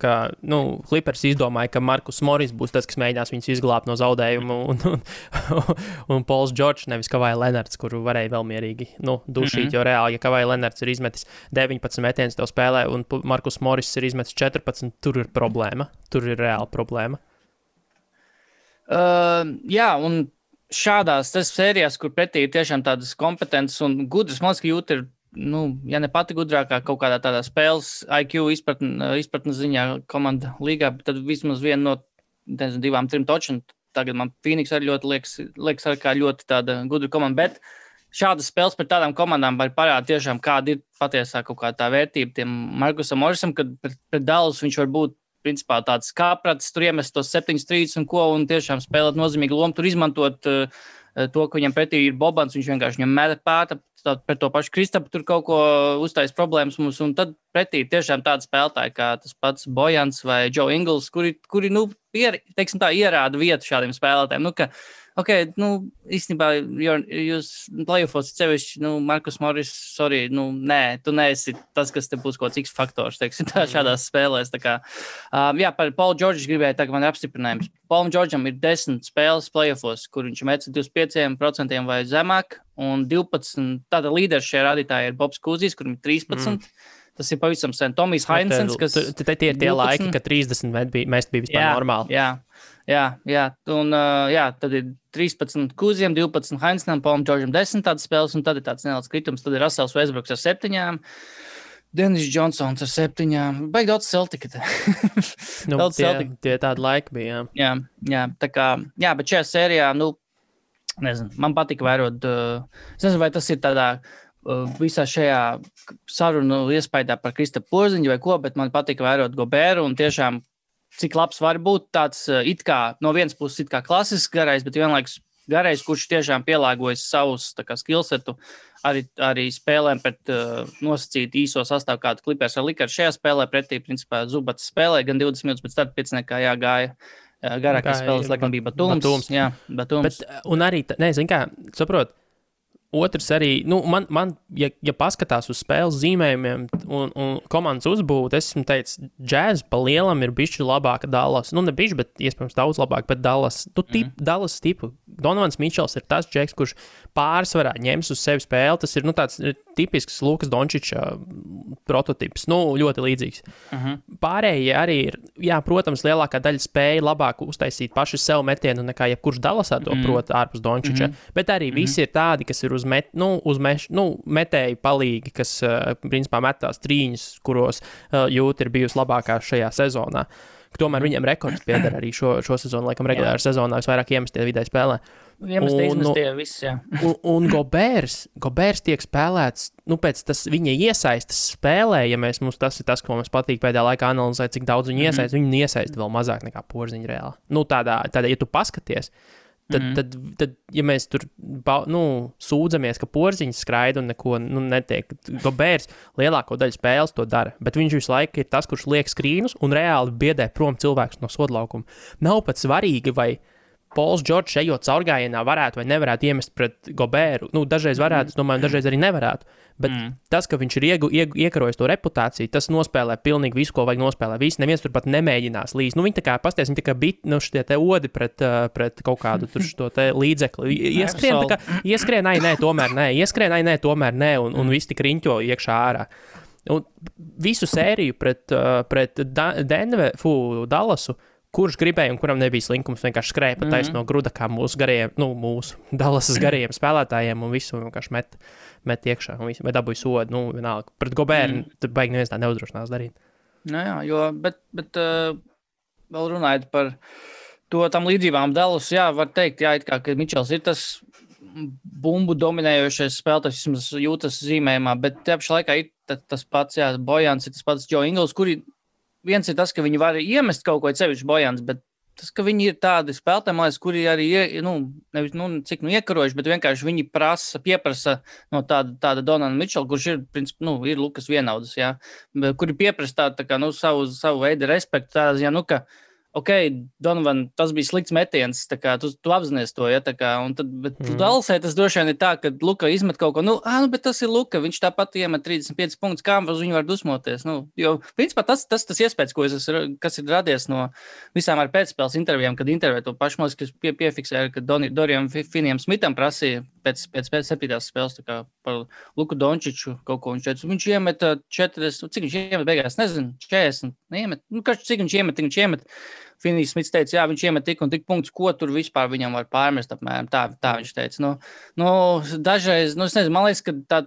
ka nu, Clippers izdomāja, ka Markus Moris būs tas, kas mēģinās viņus izglābt no zaudējuma, un, un, un Pols Džordžs, nevis Kavai Lenards, kuru varēja vēl mierīgi nu, dušīt, mm -hmm. jo reāli, ja Kavai Lenards ir izmetis 19 metienus tev spēlē, un Markus Moris ir izmetis 14, tur ir problēma. Tur ir reāla problēma. Uh, jā, un šādās sērijās, kur pretī ir tiešām tādas kompetences un gudras, man liekas, ka jūt ir nu, ja ne pati gudrākā kaut kādā tādā spēles IQ izpratnes izpratne ziņā komanda līgā, tad vismaz viena no nezinu, divām, trim točiem. Tagad man Phoenix arī ļoti liekas, liekas arī kā ļoti tāda gudra komanda. Bet šādas spēles pret tādām komandām var parādīt tiešām, kāda ir patiesā kaut kā tā vērtība tiem Markusam Morisam, kad pret, pret Dallas viņš var būt principā tāds kāprats, tur iemest tos septiņus trījus un ko, un tiešām spēlēt nozīmīgu lomu, tur izmantot uh, to, ka viņam pretī ir Bobans, viņš vienkārši viņam meta pēta, pret to pašu Kristapu tur kaut ko uztaisīt problēmas mums. Un tad pretī tiešām tādi spēlētāji kā tas pats Bojans vai Joe Ingls, kuri, kuri nu, ier, teiksim, tā, ierāda vietu šādiem spēlētājiem. Nu, ka, ok, nu, īstenībā jūs playoffs sevišķi, nu, Markus Morris, sorry, nu, nē, tu neesi tas, kas te būs kaut kāds X faktors, teiksim, tā, šādās spēlēs. Tā kā, um, jā, par Paulu Džordžu gribēju tagad man ir apstiprinājums. Paulam Džordžam ir 10 spēles playoffs, kur viņš met 25% vai zemāk, un 12, tāda līderis šajā rādītājā ir Bobs Kūzīs, kurim ir 13. Mm. Tas ir pavisam sen. Tomijs Hainsens, kas. Tie ir tie 12. laiki, kad 30 mēs bija vispār normāli. Jā, jā, jā. Un, uh, jā, tad ir 13 kūziem, 12 Hainsnam, Paulam Džordžam 10 tādas spēles, un tad ir tāds neliels kritums. Tad ir Rasels Westbrooks ar 7. Denis Džonsons ar septiņām. Baigi daudz Celtica. nu, daudz tie, Celtic. tie tādi laiki bija. Jā, jā, jā, tā kā, jā, bet šajā sērijā, nu, nezinu, man patika vērot, uh, es nezinu, vai tas ir tādā uh, visā šajā sarunu iespējā par Kristapam Porziņu vai ko, bet man patika vērot Goberu un tiešām cik labs var būt tāds it kā no vienas puses it kā klasisks garais, bet vienlaikus garais, kurš tiešām pielāgojas savus skillsetu arī, arī spēlēm pret uh, nosacītu īso sastāvu, kādu klipēs ar Likaru. Šajā spēlē pretī, principā, Zubats spēlēja gan 20 minūtes pēc tam, pēc nekā jāgāja. Garākais spēles, laikam, bija Batūms. Batūms. Jā, Batūms. Bet, un arī, nezinu, kā, saprotu, Otrs arī, nu, man, man ja, ja paskatās uz spēles zīmējumiem un, un komandas uzbūvi, es esmu teicis, džēzus pa lielam ir bijusi labāka Dallas. Nu, ne bijusi, bet iespējams daudz labāk, bet Dallas, nu, tip, mm. Dallas tipu. Donovans Mičels ir tas džeks, kurš pārsvarā ņems uz sevi spēli. Tas ir nu, tāds tipisks Lukas Dončiča prototyps, nu, ļoti līdzīgs. Mhm. -huh. Pārējie arī ir, jā, protams, lielākā daļa spēja labāk uztaisīt pašu sev metienu nekā jebkurš Dallasā to mhm. -huh. prot ārpus Dončiča. Mhm. -huh. Bet arī uh -huh. visi ir tādi, kas ir uz, met, nu, uz meš, nu, metēju palīgi, kas, uh, principā, metās trīņus, kuros uh, jūt ir bijusi labākā šajā sezonā. Tomēr viņiem rekords pieder arī šo, šo sezonu, laikam, regulārā sezonā visvairāk iemestie vidē spēlē. Uh, Iemestie, izmestie, nu, viss, jā. un, un Gobērs, Gobērs tiek spēlēts, nu, pēc tas viņa iesaistas spēlē, ja mēs, mums tas ir tas, ko mums patīk pēdējā laikā analizēt, cik daudz viņa mm -hmm. viņa iesaista vēl mazāk nekā porziņa reāli. Nu, tādā, tādā, ja tu paskaties, tad, mm tad, tad, ja mēs tur, nu, sūdzamies, ka porziņš skraida un neko, nu, netiek, Gobērs lielāko daļu spēles to dara, bet viņš visu laiku ir tas, kurš liek skrīnus un reāli biedē prom cilvēkus no sodlaukuma. Nav pat svarīgi, vai Pols Džordžs ejot caurgājienā varētu vai nevarētu iemest pret Gobēru. Nu, dažreiz varētu, es domāju, dažreiz arī nevarētu. Bet mm. tas, ka viņš ir iegu, iegu, iekarojis to reputāciju, tas nospēlē pilnīgi visu, ko vajag nospēlēt. Visi neviens tur pat nemēģinās līdzi. Nu, viņi tā kā pasties, viņi tā kā bija nu, šie te odi pret, uh, pret kaut kādu tur šo līdzekli. Ieskrien, tā kā, ieskrien, ai, nē, tomēr nē, ieskrien, ai, nē, tomēr nē, un, un viss tik riņķo iekšā ārā. Un visu sēriju pret, uh, pret Denveru, Dallasu. Uh, kurš gribēja un kuram nebija slinkums, vienkārši skrēja pa taisno mm -hmm. gruda, kā mūsu garajiem, nu, mūsu Dallasas garajiem spēlētājiem, un visu vienkārši met, met iekšā. Un visi, dabūja sodu, nu, vienalga. Pret Gobēru mm. tad baigi neviens tā neuzdrošinās darīt. Nu, jā, jo, bet, bet uh, vēl runājot par to tam līdzībām Dallas, jā, var teikt, jā, kā, ka Mičels ir tas bumbu dominējošais spēlētājs, vismaz jūtas zīmējumā, bet tajā pašā laikā ir tas pats, jā, Bojans ir tas pats Joe Ingls, kuri viens ir tas, ka viņi var iemest kaut ko sevišķi bojāns, bet tas, ka viņi ir tādi spēlētāji, kuri arī nu, nevis nu, cik nu iekarojuši, bet vienkārši viņi prasa, pieprasa no tāda, tāda Donana Mičela, kurš ir, princip, nu, ir Lukas vienaudas, jā, kuri pieprasa tādu, tā kā, nu, savu, savu veidu respektu, tādā ziņā, nu, ka, ok, Donovan, tas bija slikts metiens, kā, tu, tu apzinājies to. Ja, kā, tad, bet mm. Dalsē tas droši vien ir tā, ka Luka izmet kaut ko, nu, ah, nu, bet tas ir Luka. Viņš tāpat iemet 35 punktus, kā uz viņu var dusmoties. Nu, jo, principā, tas, tas, tas iespējas, ko es esmu, kas ir radies no visām ar pēcspēles intervijām, kad intervijā to pašu mūziku pie, piefiksēja, ka Dorijam Finijam Smitam prasīja pēc, pēc, pēc septītās spēles kā, par Luku Dončiču kaut ko. Viņš, teica, viņš iemet 40, cik viņš iemet beigās, nezinu, 40. Neiemet, nu, cik viņš iemet, cik viņš iemet. Finijs Smits teica, jā, viņš iemet tik un tik punktus, ko tur vispār viņam var pārmest. Apmēram. Tā, tā viņš teica. Nu, nu, dažreiz, nu, nezinu, man liekas, ka tā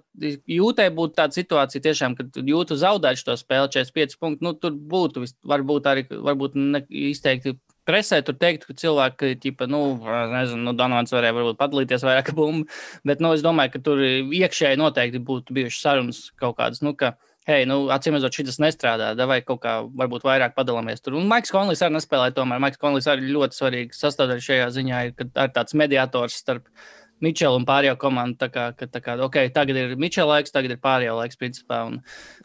jūtai būtu tāda situācija, tiešām, kad jūtu zaudēt šo spēli 45 punktus. Nu, tur būtu varbūt arī varbūt izteikti presē tur teikt, ka cilvēki, tipa, nu, nezinu, nu, Donovans varēja varbūt padalīties vairāk bumbu, bet, nu, es domāju, ka tur iekšēji noteikti būtu bijušas sarunas kaut kādas, nu, ka, hei, nu, acīm redzot, šis nestrādā, vai kaut kā varbūt vairāk padalāmies tur. Un Maiks Konlijs arī nespēlēja tomēr. Maiks Konlijs arī ļoti svarīgs sastāvdaļa šajā ziņā ir, ka ir tāds mediātors starp Mičela un pārējo komandu. Tā kā, ka, tā kā, okay, tagad ir Mičela laiks, tagad ir pārējo laiks, principā. Un,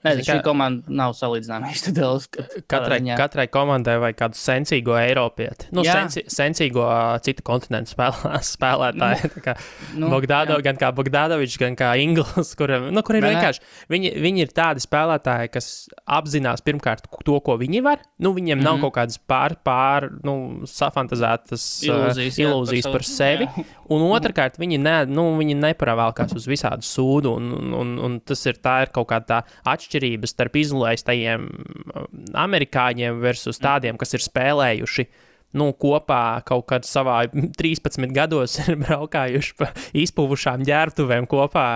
nezinu, šī komanda nav salīdzināma daudz. Katrai, katrai komandai vajag kādu sensīgo Eiropieti. Nu, Jā. sensi, sensīgo citu kontinentu spēlē, spēlētāju. Nu, kā nu, Bogdādo, gan kā Bogdādovičs, gan kā Inglis, kuriem nu, kur ir ne, vienkārši. Viņi, viņi ir tādi spēlētāji, kas apzinās pirmkārt to, ko viņi var. Nu, viņiem mm -hmm. nav mhm. kaut kādas pār, pār nu, safantazētas ilūzijas, uh, ilūzijas jā, par, par sevi. Jā. Un otrkārt, viņi, ne, nu, viņi neparāvākās uz visādu sūdu, un, un, un, tas ir, ir kaut kāda atšķirība starp izolētajiem um, amerikāņiem versus tādiem, kas ir spēlējuši. Nu, kopā kaut kad savā 13 gados ir braukājuši pa izpuvušām ģērbtuvēm kopā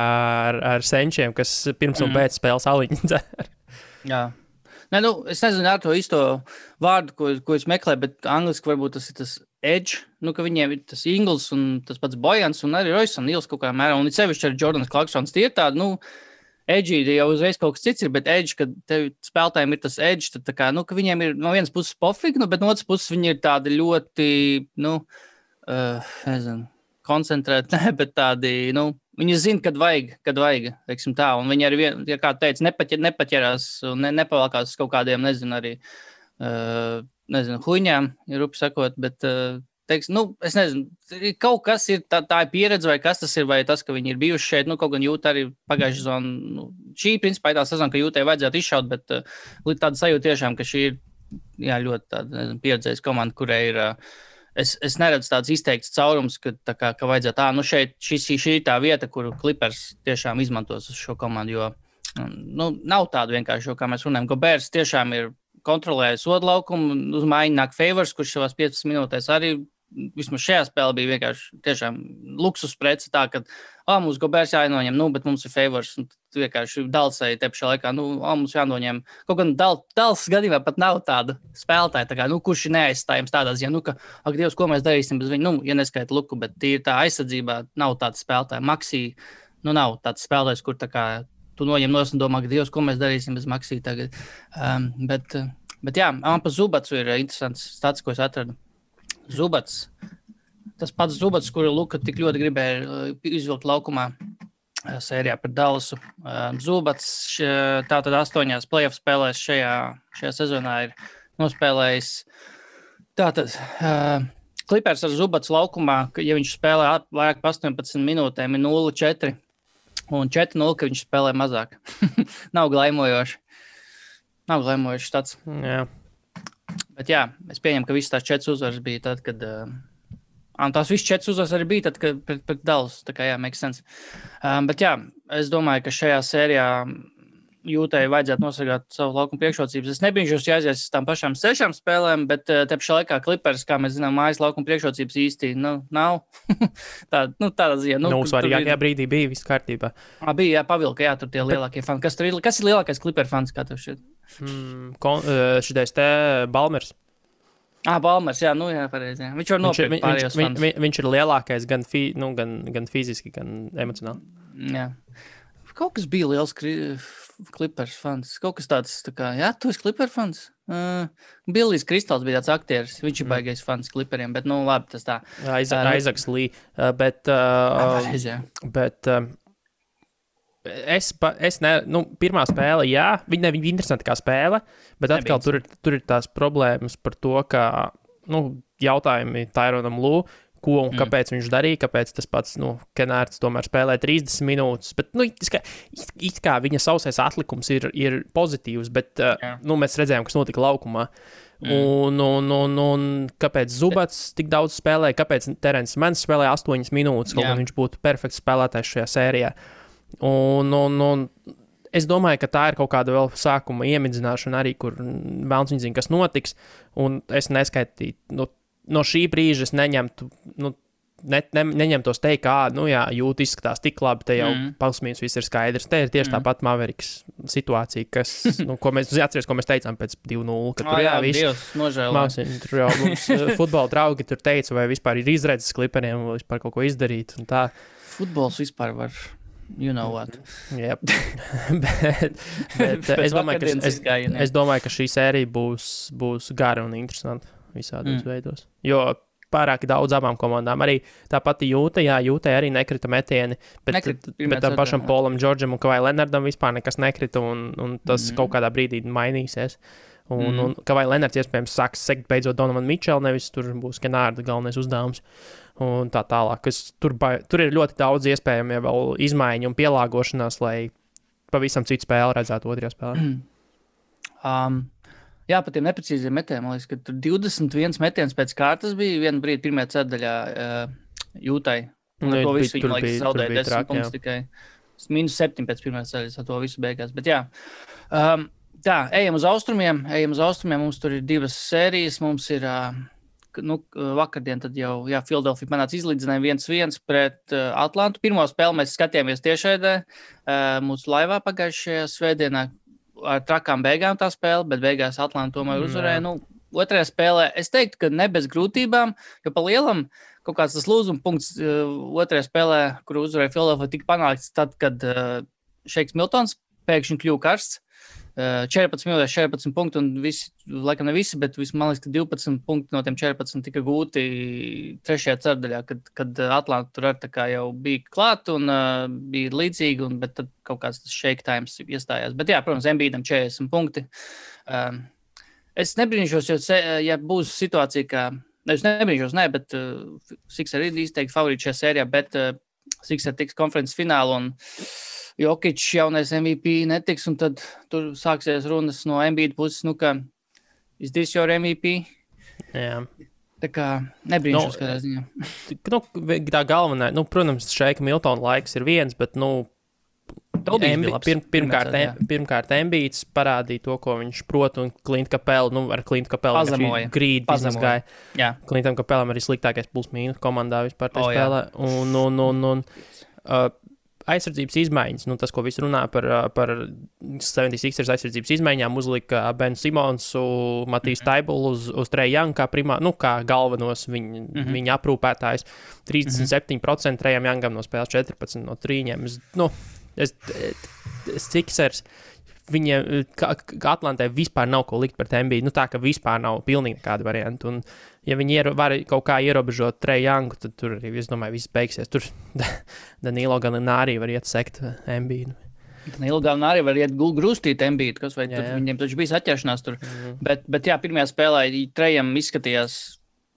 ar, ar senčiem, kas pirms un mm. pēc spēles aliņu dzer. Jā, Ne, nu, es nezinu, ar to īsto vārdu, ko, ko es meklēju, bet angļuiski varbūt tas ir tas edge. Nu, viņiem ir tas Ingūns un tas pats Bojans un arī Roisons Nils kaut kādā mērā. Un it sevišķi ar Jordans Clarksons tie ir tādi, nu, edge jau uzreiz kaut kas cits ir, bet edge, kad spēlētājiem ir tas edge, tad kā, nu, viņiem ir no vienas puses pofīgi, nu, bet no otras puses viņi ir tādi ļoti, nu, uh, nezinu, koncentrēti, bet tādi, nu, Viņi zina, kad vajag, kad vajag, teiksim tā. Un viņi arī, ja kā teica, nepaķer, nepaķerās un ne, nepavalkās uz kaut kādiem, nezinu, arī, uh, nezinu, huņām, ja rupi sakot, bet, uh, teiks, nu, es nezinu, kaut kas ir, tā, tā ir pieredze, vai kas tas ir, vai tas, ka viņi ir bijuši šeit, nu, kaut gan jūt arī pagājušā sezonā, nu, šī, principā, ir tā sezona, ka jūtai vajadzētu izšaut, bet uh, tāda sajūta tiešām, ka šī ir, jā, ļoti tāda, nezinu, pieredzējusi komanda, kurai ir, uh, es, es neredzu tādas izteiktas caurums, ka, tā kā, ka vajadzētu tā, nu šeit šī, šī, ir tā vieta, kuru klipers tiešām izmantos uz šo komandu. Jo nu, nav tāda vienkārši, kā mēs runājam, Gobērs tiešām ir kontrolējis sodu laukumu, uz mājiņu nāk Favors, kurš savās 15 minūtēs arī vismaz šajā spēlē bija vienkārši luksus prece. Tā, ka, ah, mums Gobērs jānoņem, nu, bet mums ir favors. Vienkārši dalsēji te pašā laikā, nu, ah, mums jānoņem. Kaut gan dal, dals gadījumā pat nav tāda spēlētāja, tā kā, nu, kurš ir neaizstājams tādā ziņā, nu, ka, ak, Dievs, ko mēs darīsim bez viņa, nu, ja neskaita luku, bet tīri tā aizsardzībā nav tāda spēlētāja. Maksī, nu, nav tāds spēlētājs, kur tā kā tu noņem no un domā, ka Dievs, ko mēs darīsim bez Maksī tagad. Um, bet, bet jā, man pa Zubats ir interesants stats, ko es atradu. Zubats. Tas pats Zubats, kuru Luka tik ļoti gribēja uh, izvilkt laukumā sērijā par Dallasu. Zubats tātad astoņās playoff spēlēs šajā, šajā sezonā ir nospēlējis. Tātad klipers ar Zubats laukumā, ja viņš spēlē vairāk par 18 minūtēm, ir 0-4 un 4-0, ka viņš spēlē mazāk. Nav glaimojoši. Nav glaimojoši tāds. Jā. Bet jā, es pieņemu, ka visas tās četras uzvaras bija tad, kad. Uh, Un tās visas četras uzvaras arī bija tad, kad pret, pret Dallas. Tā kā jā, makes sense. Um, bet jā, es domāju, ka šajā sērijā jūtai vajadzētu nosargāt savu laukumu priekšrocības. Es nebiju šos jāizies uz tām pašām sešām spēlēm, bet uh, te pašā laikā klipers, kā mēs zinām, mājas laukuma priekšrocības īsti nu, nav. tā, nu, tāda ziņa. Nu, nu svarīgākajā brīdī bija viss kārtībā. À, bija, jā, pavilka, jā, tur tie lielākie fani. Kas, tur ir, kas ir lielākais kliper fans, kā tev šķiet? Hmm, Šitais te Balmers. Ah, Balmers, jā, nu jā, pareizi. Jā. Viņš var nopirkt viņš, viņš, viņš, viņš, viņš ir lielākais gan, fi, nu, gan, gan fiziski, gan emocionāli. Jā. kaut kas bija liels klipers fans. Kaut kas tāds, tā kā, jā, tu esi klipers fans. Uh, Billijs Kristāls bija tāds aktieris. Viņš ir mm. baigais fans kliperiem, bet, nu, labi, tas tā. Aizaks Lī. Uh, bet, uh, Reiz, bet uh, es, pa, es ne, nu, pirmā spēle, jā, viņa nebija interesanta kā spēle, bet atkal tur ir, tur ir tās problēmas par to, ka, nu, jautājumi Taironam Lū, ko un mm. kāpēc viņš darīja, kāpēc tas pats nu, Kenārds tomēr spēlē 30 minūtes. Bet, nu, it kā, it kā viņa sausais atlikums ir, ir pozitīvs, bet uh, nu, mēs redzējām, kas notika laukumā. Mm. Un, un, un, un kāpēc Zubats tik daudz spēlēja, kāpēc Terence Mans spēlēja 8 minūtes, kaut gan viņš būtu perfekts spēlētājs šajā sērijā. Un, un, un es domāju, ka tā ir kaut kāda vēl sākuma iemidzināšana, arī kur Melns zina, kas notiks. Un es neskaitīju, nu, no šī brīža es neņemtu. Nu, Ne, ne, neņemtos teikt, kā, nu, jā, jūt, izskatās tik labi, te jau mm. pasmīns, viss ir skaidrs. Te ir tieši mm. tāpat Maveriks situācija, kas, nu, ko mēs atceramies, ko mēs teicām pēc 2-0. Kad oh, tur jā, jā viss nožēloja. Tur jau mums eh, futbola draugi tur teica, vai vispār ir izredzes kliperiem, vai vispār kaut ko izdarīt. Futbols vispār var You know what? Yep. bet, bet es, domāju, ka, es, es domāju, ka šī sērija būs, būs gara un interesanta visādos mm. veidos. Jo pārāk daudz abām komandām. Arī tā pati jūta, jā, jūtai arī nekrita metieni, bet, Nekrit, bet tam pašam jā. Polam, Džordžam un Kavai Lenardam vispār nekas nekrita, un, un tas mm. kaut kādā brīdī mainīsies. Un, mm. un Kavai Lenards iespējams sāks sekt beidzot Donovan Mičelu, nevis tur būs Kenārda galvenais uzdevums. Un tā tālāk. Tur, tur ir ļoti daudz iespējami vēl izmaiņu un pielāgošanās, lai pavisam citu spēli redzētu otrajā spēlē. Um, Jā, par tiem neprecīziem metieniem. Man liekas, ka tur 21 metiens pēc kārtas bija viena brīdi, pirmā ceturdaļā uh, jūtai. Un nu, to visu viņi laikam zaudēja 10 punktus tikai. Minus 7 pēc pirmās ceļas, ar to visu beigās. Bet jā. Um, tā, ejam uz austrumiem. Ejam uz austrumiem. Mums tur ir divas sērijas. Mums ir uh, nu, vakardien jau jā, Filadelfija panāca izlīdzinājumu 1-1 pret uh, Atlantu. Pirmo spēli mēs skatījāmies tiešraidē uh, mūsu laivā pagājušajā svētdienā, ar trakām beigām tā spēle, bet beigās Atlanta tomēr uzvarēja. Nu, otrajā spēlē es teiktu, ka ne bez grūtībām, jo pa lielam kaut kāds tas lūzuma punkts uh, otrajā spēlē, kur uzvarēja Filadelfija, tika panākts tad, kad uh, Šeiks Miltons pēkšņi kļuva karsts. 14 minūtēs, 14 punkti, un visi, laikam ne visi, bet man liekas, ka 12 punkti no tiem 14 tika gūti trešajā ceturdaļā, kad, kad Atlanta tur ar jau bija klāt un uh, bija līdzīgi, un, tad kaut kāds shake times iestājās. Bet, jā, protams, MBDam 40 punkti. Um, es nebrīnīšos, jo, ja būs situācija, ka, es nebrīnīšos, ne, bet uh, Sixer ir izteikti favorīti šajā sērijā, bet uh, Sixer tiks konferences finālā Jokic jaunais MVP netiks, un tad tur sāksies runas no MBD puses, nu, ka is this your MVP? Jā. Tā kā nebrīnums, no, kādā ziņā. Nu, tā galvenā, nu, protams, šeit Miltona laiks ir viens, bet, nu, Embi, pir, pirmkārt, em, pirmkārt, Embīts parādīja to, ko viņš prot, un Klimta kapela, nu, ar Klimta kapelu grīdu izmazgāja. Klimtam kapelam arī sliktākais plus mīnus komandā vispār tajā oh, spēlē. Un, un, un, un, uh, aizsardzības izmaiņas, nu, tas, ko visi runā par, par 76ers aizsardzības izmaiņām, uzlika Ben Simons, Matīs mm -hmm. Taibulu uz, uz Trejānu kā, primā, nu, kā galvenos viņa, mm -hmm. viņa aprūpētājs. 37% mm -hmm. Trejam Jāngam no spēles 14 no trīņiem. Es, nu, es, es Sixers viņiem, kā, kā Atlantē, vispār nav ko likt par tēmu. Nu, tā ka vispār nav pilnīgi nekāda varianta. Un, ja viņi iero, var kaut kā ierobežot Treju Jangu, tad tur arī, es domāju, viss beigsies. Tur Danilo Galinārī var iet sekt MB. Danilo Galinārī var iet grūstīt MB, kas vai jā, jā. viņiem taču bija atķeršanās tur. Mm. Bet, bet jā, pirmajā spēlē Trejam izskatījās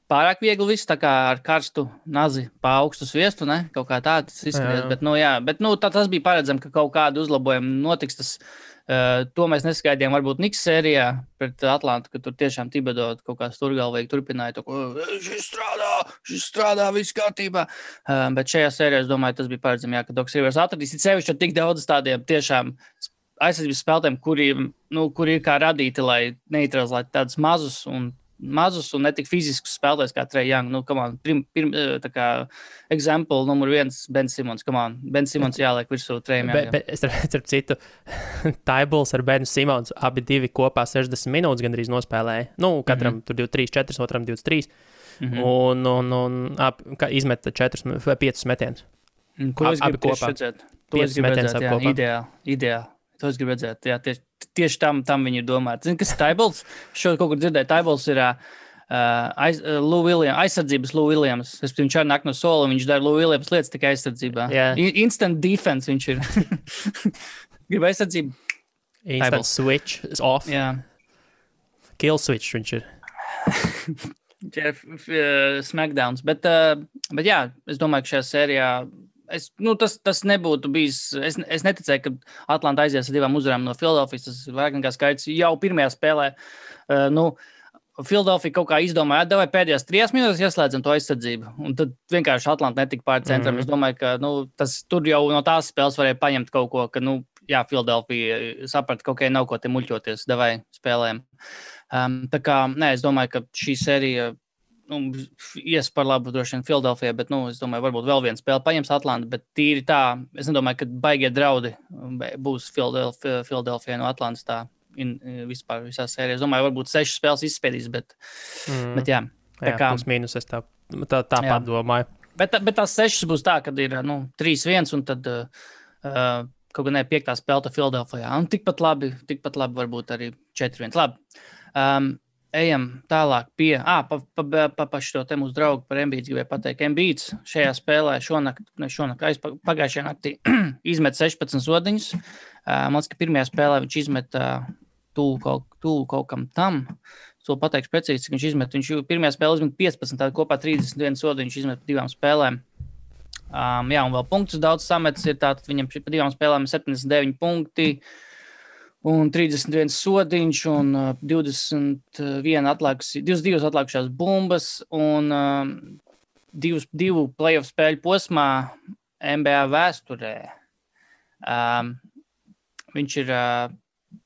pārāk viegli viss, tā kā ar karstu nazi pa augstu sviestu, ne? Kaut kā tā tas izskatījās. Bet, nu, jā, bet nu, tā, tas bija paredzams, ka kaut kāda uzlabojuma notiks. Tas, Uh, to mēs neskaidrojām, varbūt Niks sērijā pret Atlantu, ka tur tiešām Tibeto kaut kā stūrgalvīgi turpināja to, ka šis strādā, šis strādā, viss kārtībā. Uh, bet šajā sērijā es domāju, tas bija paredzami, jā, ka Doks Rivers atradīs sevišķi tik daudz tādiem tiešām aizsardzības spēlētājiem, kuriem nu, kur ir kā radīti, lai neutralizētu tādus mazus un mazus un ne tik fiziskus spēlētājus kā Young. Nu, on, prim, prim, eh, tā kā eksempli numur viens - Ben Simons. Ben Simons jāliek virsū es starp citu, Taibuls ar Benu Simons abi divi kopā 60 minūtes gandrīz nospēlēja. Nu, katram mm -hmm. tur 23, 4, otram 23. Mm -hmm. Un, un, un ap, izmeta 4 vai 5 metienus. To es gribu kopā. redzēt. To es gribu redzēt. Jā, ideāli. ideāli. To es gribu redzēt. Jā, tieši, tieši tam, tam viņi ir domāti. Zini, kas ir Taibals? Šo kaut kur dzirdēju. Taibals ir uh, aiz, uh, Lou Williams, aizsardzības Lou Williams. Es pirms čāra nāk no sola, viņš dara Lou Williams lietas tikai aizsardzībā. I- Instant defense viņš ir. Gribu aizsardzību. Instant Taibals. switch is off. Jā. Kill switch viņš ir. Jeff, uh, Smackdowns. Bet, uh, bet jā, es domāju, ka šajā sērijā. Es, nu, tas, tas nebūtu bijis. Es, es neticēju, ka Atlanta aizies ar divām uzvarām no Filadelfijas. Tas ir vairāk nekā skaidrs. Jau pirmajā spēlē, uh, nu, Filadelfija kaut kā izdomāja, vai pēdējās trijās minūtēs ieslēdzam to aizsardzību. Un tad vienkārši Atlanta netika pāri centram. Mm. -hmm. Es domāju, ka nu, tas tur jau no tās spēles varēja paņemt kaut ko, ka, nu, jā, Filadelfija saprata, ka ok, nav ko te muļķoties, devai spēlēm. Um, tā kā, nē, es domāju, ka šī sērija nu, ies par labu droši vien Filadelfijai, bet, nu, es domāju, varbūt vēl viena spēle paņems Atlanta, bet tīri tā, es nedomāju, ka baigie draudi būs Filadelf- Filadelfijai no Atlantas tā in, vispār visā sērijā. Es domāju, varbūt sešas spēles izspēlīs, bet, Mm. bet jā. Jā, kā- mīnus es tā, tā, tā padomāju. Bet, bet tās sešas būs tā, ka ir nu, 3-1 un tad uh, kaut kādā piektā spēlē Filadelfijā. Tikpat labi, tikpat labi varbūt arī 4-1. Labi. Um, ejam tālāk pie, ah, pa, pa, pa, pa, pa šo te mūsu draugu par Embīdu gribēju pateikt. Embīds šajā spēlē šonakt, ne šonakt, aiz pagājušajā naktī izmet 16 sodiņus. Uh, man liekas, ka pirmajā spēlē viņš izmet uh, tuvu kaut, tuvu kaut kam tam. To pateikšu precīzi, cik viņš izmet. Viņš jau pirmajā spēlē izmet 15, tad kopā 31 sodi viņš izmet divām spēlēm. Um, jā, un vēl punktus daudz samets ir. Tātad viņam pa divām spēlēm ir 79 punkti. Un 31 sodiņš, un uh, 21 atlaikus, 22 atlikušās bumbas, un um, divus, divu playoff spēļu posmā NBA vēsturē. Um, viņš ir uh,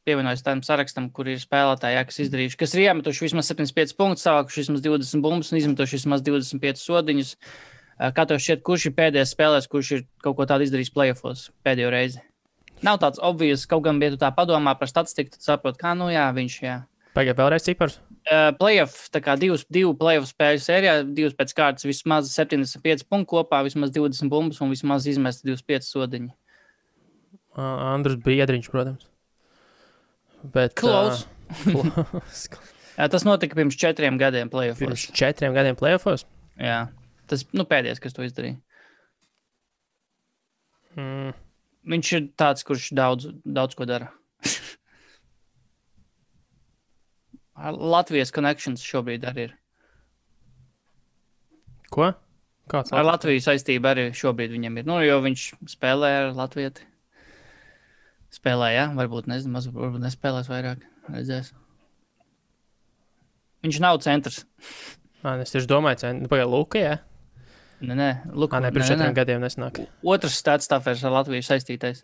pievienojis tam sarakstam, kur ir spēlētāji, jā, kas izdarījuši, kas ir iemetuši vismaz 75 punktus, savākuši vismaz 20 bumbas un izmetuši vismaz 25 sodiņus. Uh, Kā tev šķiet, kurš ir pēdējais spēlētājs, kurš ir kaut ko tādu izdarījis playoffs pēdējo reizi? Nav tāds obvious, kaut gan, ja tu tā padomā par statistiku, tad saproti, kā, nu jā, viņš, jā. Pagaidā vēlreiz cipars. Uh, playoff, tā kā divas, divu playoff spēļu sērijā, divas pēc kārtas, vismaz 75 punktu kopā, vismaz 20 bumbas un vismaz izmest 25 sodiņu. Uh, Andrus Biedriņš, protams. Bet, Close. Uh, close. Jā, tas notika pirms četriem gadiem playoffs. Pirms četriem gadiem playoffs. Jā, tas nu, pēdējais, kas to izdarīja. Mm. Viņš ir tāds, kurš daudz, daudz ko dara. Ar Latvijas connections šobrīd arī ir. Ko? Kāds Ar Latviju saistība arī šobrīd viņam ir. Nu, jo viņš spēlē ar Latviju. Spēlē, jā, varbūt, nezinu, maz, varbūt nespēlēs vairāk. Redzēs. Viņš nav centrs. Nē, es tieši domāju, ka pagaidi Luka, jā. Nē, nē, Luka, Nē, pirms četriem gadiem nesnāk. Otrs stāsts tāpēc ar Latviju saistītais.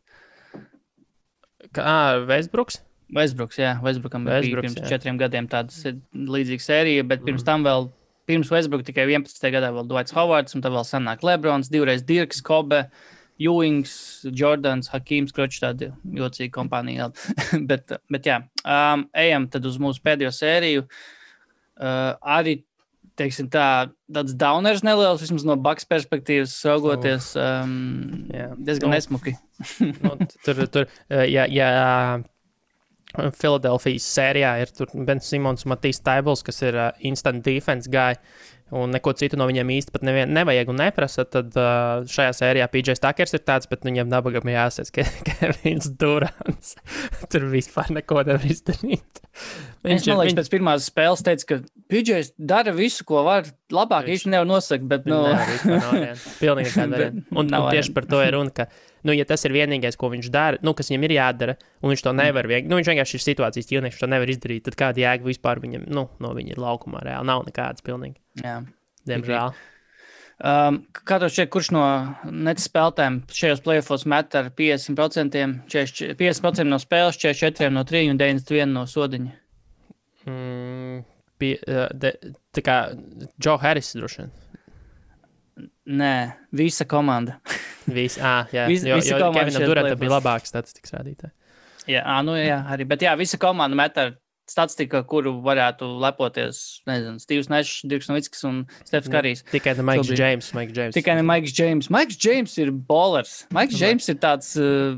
Kā Vēsbruks? Westbrooks, jā, Westbrookam bija Westbrooks, pirms jā. četriem gadiem tāda līdzīga sērija, bet pirms Mhm. tam vēl, pirms Westbrook tikai 11. gadā vēl Dwights Hovards, un tad vēl sanāk Lebrons, divreiz Dirks, Kobe, Ewings, Jordans, Hakims, Kročs, tāda jocīga kompānija. bet, bet jā, um, ejam tad uz mūsu pēdējo sēriju. Uh, arī, teiksim tā, tāds downers neliels, vismaz no Baks perspektīvas raugoties, um, Jā. diezgan Nu, nesmuki. nu, tur, tur, ja, ja Filadelfijas sērijā ir Bens Simons un Matīs Taibls, kas ir uh, instant defense guy, un neko citu no viņiem īsti pat nevien, nevajag un neprasa, tad uh, šajā sērijā PJs Takers ir tāds, bet viņam nabagam jāsaka, ka Kevins Durants tur vispār neko nevar izdarīt. Viņš man liekas, pēc pirmās spēles teica, ka Pidžers dara visu, ko var. Labāk Viņš- īsti nevar nosakt, bet, nu, variantu. Pilnīgi Bet varianta. Un, un tieši par to ir runa, ka, nu, ja tas ir vienīgais, ko viņš dara, nu, kas viņam ir jādara, un viņš to nevar, vien, nu, viņš vienkārši ir situācijas ķīlnieks, viņš to nevar izdarīt, tad kāda jēga vispār viņam, nu, no viņa ir laukumā reāli nav nekādas pilnīgi. Jā. Diemžēl. Um, kā tev šķiet, kurš no netas spēlētājiem šajos playoffs met ar 50%, 40 50% no spēles, 44 no 3 un 91 no sodiņa? Mm, pie, uh, de, tā kā Joe Harris droši vien. Nē, visa komanda. Visi, ah, jā, Vis- jo, visi jo komandas Kevinam šeit Durantam bija labāks statistikas rādītāji. jā, nu, jā, arī. Bet jā, visa komanda met ar statistika, kuru varētu lepoties. Nezinu, Steve's Nešs, Dirks Novickis un Stefans Karijs. Tikai ne Maiks Džeims. Tikai ne Maiks Džeims. Maiks Džeims ir bowlers. Maiks Džeims ir tāds, uh,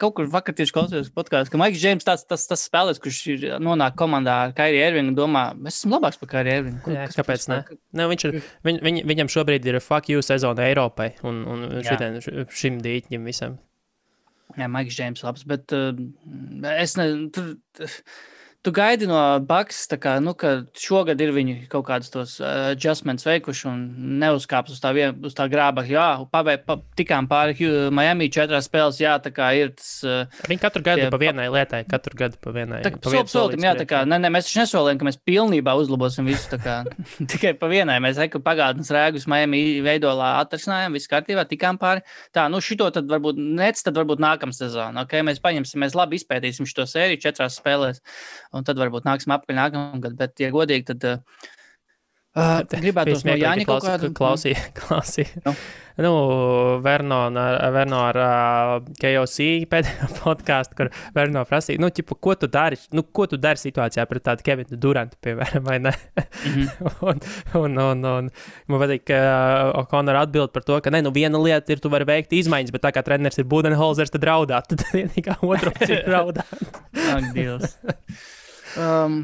kaut kur vakar tieši klausījos podkāstā, ka Maiks Džeims tāds tas, tas spēlētājs, kurš ir nonāk komandā ar Kairiju Ervingu domā, es esmu labāks par Kairiju Ervingu. Jā, kāpēc ne? ne viņš ir, viņ, viņ, viņam šobrīd ir fuck you sezona Eiropai un, un šitien, šim dīķim visam. Jā, Maiks Džeims labs, bet uh, es nezinu, tur. Tu gaidi no Baks, kā, nu, ka šogad ir viņi kaut kādus tos uh, adjustments veikuši un neuzkāps uz tā, vien, uz tā grāba. Jā, pabē, pa, tikām pāri Miami četrās spēlēs. Jā, tā kā ir tas. Uh, viņi katru gadu tie, pa vienai lietai, katru gadu pa vienai. Tā pa solim, jā, tā kā, ne, ne, mēs taču nesolījām, ka mēs pilnībā uzlabosim visu. Kā, tikai pa vienai. Mēs eku pagātnes rēgus Miami veidolā atrasinājām, viss kārtībā, tikām pāri. Tā, nu šito tad varbūt nec, tad varbūt nākamā sezona. Okay? Mēs paņemsim, mēs labi izpētīsim šo sēriju četrās spēlēs un tad varbūt nāksim apakaļ nākamgad. Bet, ja godīgi, tad uh, gribētu no Jāņa kaut kādu klausīt. klausīt. Nu. Nu, Verno Verno ar uh, KOC pēdējo podkāstu, kur Verno prasīja, nu, ķipa, ko tu dari, nu, ko tu dari situācijā pret tādu Kevinu Durantu, piemēram, vai ne? Mm -hmm. un, un, un, un man patīk, ka uh, O'Connor atbild par to, ka, ne, nu, viena lieta ir, tu vari veikt izmaiņas, bet tā kā treneris ir Budenholzers, tad raudāt, tad vienīgā otra ir raudāt. Ak, Dievs. Um,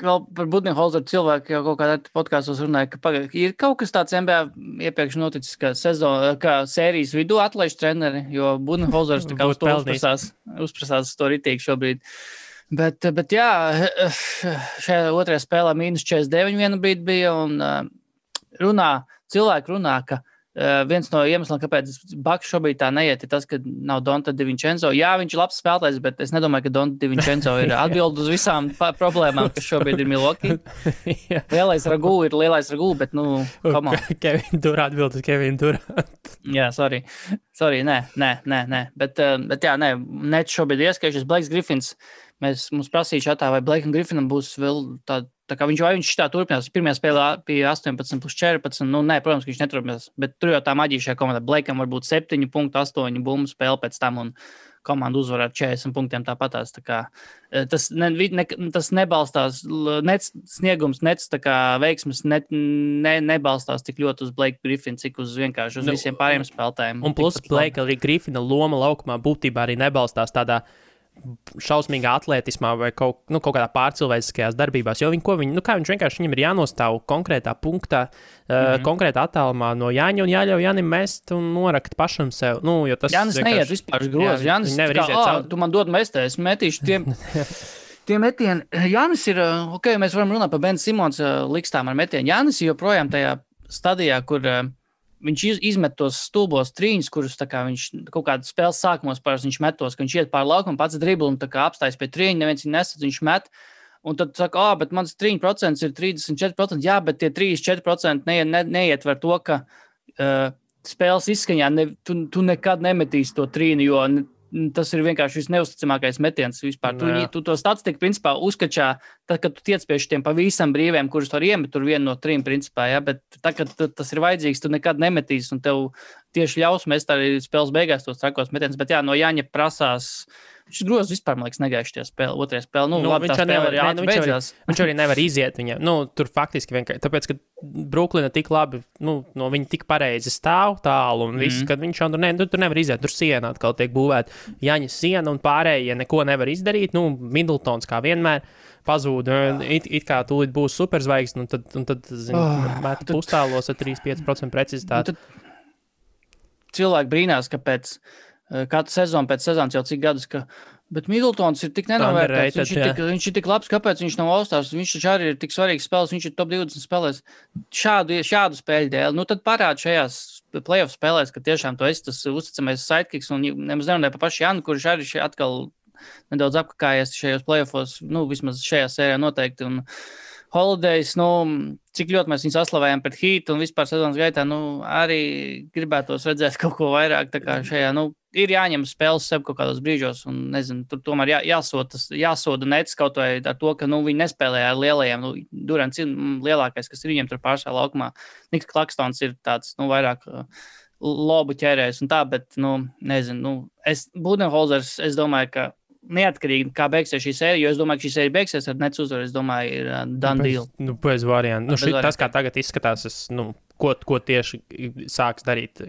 vēl par Budinholzeru cilvēku jau kaut kādā podkāstos runāja, ka paga, ir kaut kas tāds MBA iepriekš noticis, ka, sezon, ka sērijas vidū atlaiž treneri, jo Budinholzers tā kā uz to uzprasās, uzprasās to ritīgi šobrīd. Bet, bet jā, šajā otrajā spēlē mīnus 49 vienu brīdi bija un runā, cilvēki runā, ka Uh, viens no iemesliem, kāpēc Baks šobrīd tā neiet, ir tas, ka nav Donta Divincenzo. Jā, viņš ir labs spēlētājs, bet es nedomāju, ka Donta Divincenzo ir atbild uz visām problēmām, kas šobrīd ir Milwaukee. lielais ragū ir lielais ragū, bet, nu, komā. Kevin Durant atbild uz Kevin Durant. jā, sorry. Sorry, nē, nē, nē, nē. Bet, uh, bet jā, nē, net šobrīd ieskaļšies Blakes Griffins. Mēs mums prasīja šādā, vai Blakam Griffinam būs vēl tāda Tā kā viņš vai viņš tā turpinās, pirmā spēlē bija 18, plus 14. Nu, nē, protams, viņš neturpinās. Bet tur jau tā maģija šajā komandā. Blakam var būt 7,8 bumbu spēle pēc tam, un komanda uzvar ar 40 punktiem tāpatās. Tā kā, e, tas, ne, ne, tas nebalstās, nec sniegums, nec veiksmes ne, ne, nebalstās tik ļoti uz Blake Griffina, cik uz vienkārši uz nu, visiem pārējiem spēlētājiem. Un plus Blake arī Griffina loma laukumā būtībā arī nebalstās tādā šausmīgā atletismā vai kaut, nu, kaut kādā pārcilvēciskajās darbībās. Jo viņi, viņi, nu, viņš vienkārši viņam ir jānostāv konkrētā punktā, mm -hmm. uh, konkrētā attālumā no Jāņa un jāļauj Jānim mest un norakt pašam sev. Nu, tas Jānis neiet vispār grozi. Jā, Jānis nevar iziet cauri. Tu man dod mestē, es metīšu tiem. Tie metieni, Jānis ir, ok, mēs varam runāt par Benu Simons likstām ar metienu. Jānis ir joprojām tajā stadijā, kur uh, viņš izmet tos stulbos trīņus, kurus kā, viņš kaut kādā spēles sākumos parasti viņš metos, ka viņš iet pāri laukam, pats dribli un apstājas pie trīņa, neviens viņu nesadz, viņš met. Un tad saka, ah, bet mans 3% ir 34%. Jā, bet tie 34% ne, ne, neietver to, ka uh, spēles izskaņā ne, tu, tu nekad nemetīsi to trīni, jo tas ir vienkārši visneusticamākais metiens vispār. Tu, tu to statistiku principā uzskačā, tad, kad tu tiec pie šiem pavisam brīviem, kurus var iemet, tur vienu no trim principā, ja? bet tad, kad tas ir vajadzīgs, tu nekad nemetīsi, un tev tieši ļaus mest arī spēles beigās tos trakos metienus. Bet jā, no Jāņa prasās Šis grozs vispār, man liekas, negājuši tie spēle, otrajā spēlē. Nu, nu, labi, viņš, nevar, ne, nu, viņš, arī, viņš arī nevar iziet viņam. Nu, tur faktiski vienkārši tāpēc, ka Brooklyna tik labi, nu, no viņa tik pareizi stāv tālu un viss, mm. kad viņš jau tur, ne, nu, tur nevar iziet. Tur siena atkal tiek būvēta Jaņa siena un pārējie neko nevar izdarīt. Nu, Middletons kā vienmēr pazūd. It, it kā tūlīt būs superzvaigznes, un tad, un tad zin, oh, met tad... pustālos ar 3-5% precizitāti. Cilvēki brīnās, ka pēc katru sezonu pēc sezonas jau cik gadus. Ka, Bet Middletons ir tik nenovērtēts. Viņš, ir tik, viņš ir tik labs, kāpēc viņš nav All-Stars. Viņš taču arī ir tik svarīgs spēlētājs. Viņš ir top 20 spēlēs. Šādu, šādu spēļu dēļ. Nu, tad parāda šajās playoff spēlēs, ka tiešām tu esi tas uzticamais sidekicks. Un nemaz nerunāju par pašu Janu, kurš arī atkal nedaudz apkājies šajos playoffos. Nu, vismaz šajā sērijā noteikti. Un, Holidays, nu, cik ļoti mēs viņus saslavējam pret hītu un vispār sezonas gaitā, nu, arī gribētos redzēt kaut ko vairāk. Šajā, nu, ir jāņem spēles sev kaut kādos brīžos, un nezinu, tur tomēr jā, jāsoda, jāsoda nets kaut vai ar to, ka nu, viņi nespēlēja ar lielajiem. Nu, Durants ir lielākais, kas ir viņiem tur pašā laukumā. Niks Klakstons ir tāds, nu, vairāk. Uh, Lobu ķērējis un tā, bet, nu, nezinu, nu, es, Budenholzers, es domāju, ka neatkarīgi kā beigsies šī sērija, jo es domāju, ka šī sērija beigsies ar Nets uzvaru. Es domāju, ir uh, deal. Nu, bez variantu. Nu, Bez šī, tas, kā tagad izskatās, es, nu, ko, ko tieši sāks darīt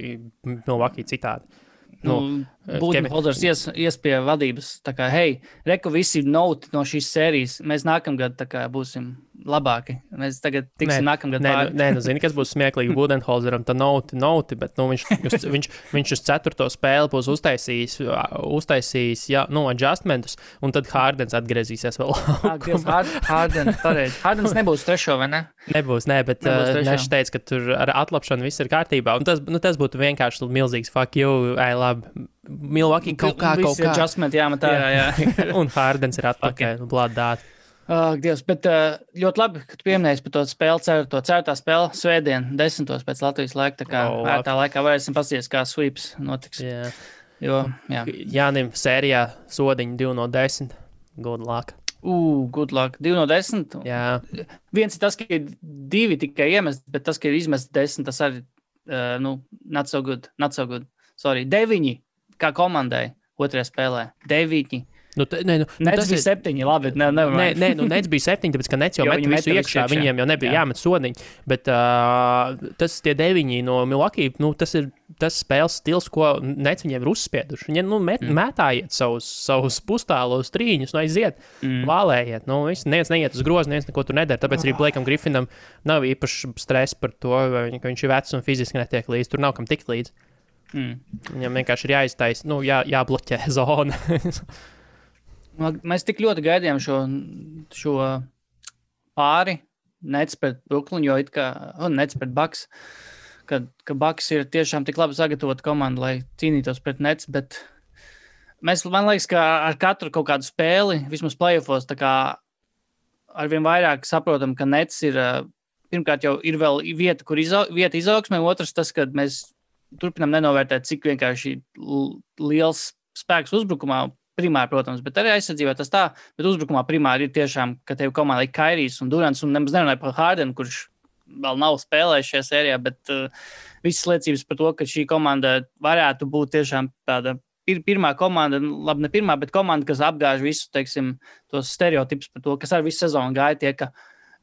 Milvakī citādi. Nu, Buļbuļsaktas ies, ies pie vadības. Tā kā, hei, reku visi noti no šīs sērijas. Mēs nākamgad kā būsim labāki. Mēs tagad tiksim nākamgad Nē, nu, nē, nu, zini, kas būs smieklīgi Budenholzeram, tā noti, noti, bet nu, viņš, uz, viņš, viņš uz ceturto spēli būs uztaisījis, uztaisījis jā, nu, adjustmentus, un tad Hārdens atgriezīsies vēl. Hard- Hardens, pareizi. Hardens nebūs trešo, vai ne? Nebūs, nē, bet. Nešs teica, ka tur ar atlapšanu viss ir kārtībā. Un tas, nu, tas būtu vienkārši milzīgs fuck you, ai, labi. Milvaki kaut kā, kaut kā. adjustmenti jāmet ārā, jā. un Hārdens ir atpakaļ, okay. blādāt. Ak, Dievs, bet ļoti labi, ka tu pieminēji par to spēli, ceru, to ceturtā spēle svētdien, desmitos pēc Latvijas laika. Tā kā oh, tā laikā varēsim paskatīties, kā sweeps notiks. Jā. Jo, jā. Jānim sērijā sodiņi 2 no 10. Good luck. Ugh, good luck. 2 no 10. Jā, Viens ir tas, ka ir divi tikai iemest, bet tas, ka ir izmest 10, tas arī, uh, nu, not so good. Not so good. Sorry, 9 kā komandai otrajā spēlē. 9. nu, te, nē, nu, nu, Nē, tas bija ir. 7. Labi, ne, ne, Nē, nē, nu, Nets bija septiņi, tāpēc, ka Nets jau met visu iekšā. iekšā. Viņiem jau nebija Jā. jāmet sodiņi. Bet uh, tas tie deviņi no Milwaukee, nu, tas ir tas spēles stils, ko Nets viņiem ir uzspieduši. Viņi nu, met, mm. mētājiet savus, savus pustālos trīņus, nu, aiziet, mm. vālējiet. Nu, viss, neviens neiet uz grozu, neviens neko tur nedara. Tāpēc arī Blakam Griffinam nav īpaši stress par to, ka viņš ir vecs un fiziski netiek līdzi. Tur nav kam tikt līdzi. Mm. Viņam vienkārši ir jāiztaisa, nu, jā, jābloķē zona. Nu, Mēs tik ļoti gaidījām šo, šo pāri, nec pret Brooklynu, jo it kā oh, nec pret Baks, ka, ka Baks ir tiešām tik labi sagatavota komanda, lai cīnītos pret nec, bet mēs, man liekas, ka ar katru kaut kādu spēli, vismaz playoffos, tā kā arvien vairāk saprotam, ka nec ir, pirmkārt jau ir vēl vieta, kur izau, vieta izaugsmē, otrs tas, ka mēs turpinām nenovērtēt, cik vienkārši liels spēks uzbrukumā primāri, protams, bet arī aizsardzībā tas tā. Bet uzbrukumā primāri ir tiešām, ka tev komandai ir Kairijs un Durants, un nemaz nerunāju par Hārdenu, kurš vēl nav spēlējis šajā sērijā, bet uh, visas liecības par to, ka šī komanda varētu būt tiešām tāda. Ir pirmā komanda, nu, labi, ne pirmā, bet komanda, kas apgāž visu, teiksim, tos stereotipus par to, kas ar visu sezonu gāja. Tie,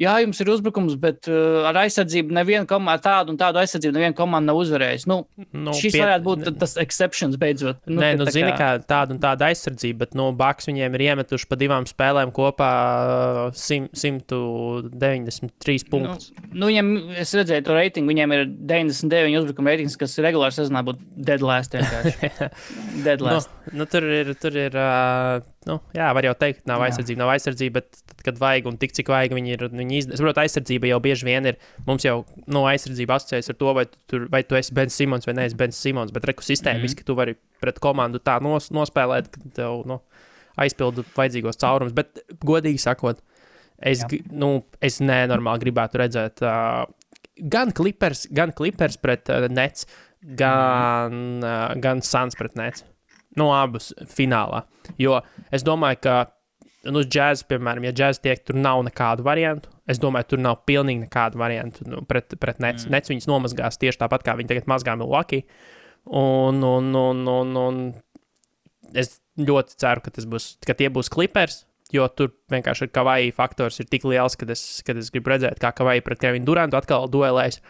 jā, jums ir uzbrukums, bet uh, ar aizsardzību neviena komanda, tādu un tādu aizsardzību neviena komanda nav uzvarējusi. Nu, nu, šis pie- varētu būt tas exceptions beidzot. Nu, Nē, nu, tā zini, kā tāda un tāda aizsardzība, bet, nu, Baks viņiem ir iemetuši pa divām spēlēm kopā uh, sim, 193 punktus. Nu, nu, viņam, es redzēju, to reitingu. Viņiem ir 99 uzbrukuma reitings, kas regulāri sezonā būtu dead last. vienkārši. dead Nu, nu, tur ir, tur ir uh, nu, jā, var jau teikt, nav Jā. aizsardzība, nav aizsardzība, bet, tad, kad vajag un tik cik vajag, viņi ir. Viņi izd... Es saprotu, aizsardzība jau bieži vien ir. Mums jau no aizsardzība asociējas ar to, vai tu, tur, vai tu esi Bens Simons vai neesi Bens Simons, bet reku sistēmiski mm -hmm. tu vari pret komandu tā nos, nospēlēt, ka tev nu, aizpildu vajadzīgos caurumus. Bet, godīgi sakot, es, Jā. nu, es nenormāli gribētu redzēt uh, gan Clippers, gan Clippers pret uh, Nets, gan, uh, gan Suns pret Nets. No abas finālā. Jo es domāju, ka, nu, džēzus, piemēram, ja džēzus tiek, tur nav nekādu variantu. Es domāju, tur nav pilnīgi nekādu variantu nu, pret, pret Nets. Mm. Nets viņus nomazgās tieši tāpat, kā viņi tagad mazgā Milwaukee. Un, un, un, un, un es ļoti ceru, ka, būs, ka tie būs Clippers. Jo tur vienkārši ir kavai faktors ir tik liels, ka es, kad es gribu redzēt, kā kavai pret Kevinu Durantu atkal duelēs.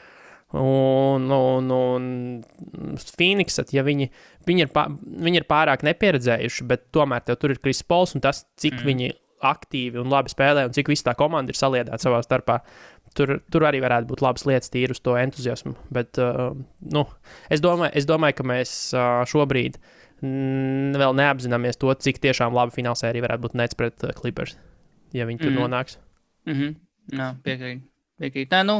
Un, un, un Phoenix, ja viņi, viņi, ir pā, viņi ir pārāk nepieredzējuši, bet tomēr tur ir Kris Pols un tas, cik mm. viņi aktīvi un labi spēlē un cik visa tā komanda ir saliedēta savā starpā. Tur, tur arī varētu būt labas lietas, tīri uz to entuziasmu. Bet uh, nu, es, domāju, es domāju, ka mēs uh, šobrīd vēl neapzināmies to, cik tiešām laba finālsērija varētu būt Nets pret uh, Clippers, ja viņi tur mm. nonāks. Mm -hmm. Jā, piekrīt. piekrīt. Nē, nu,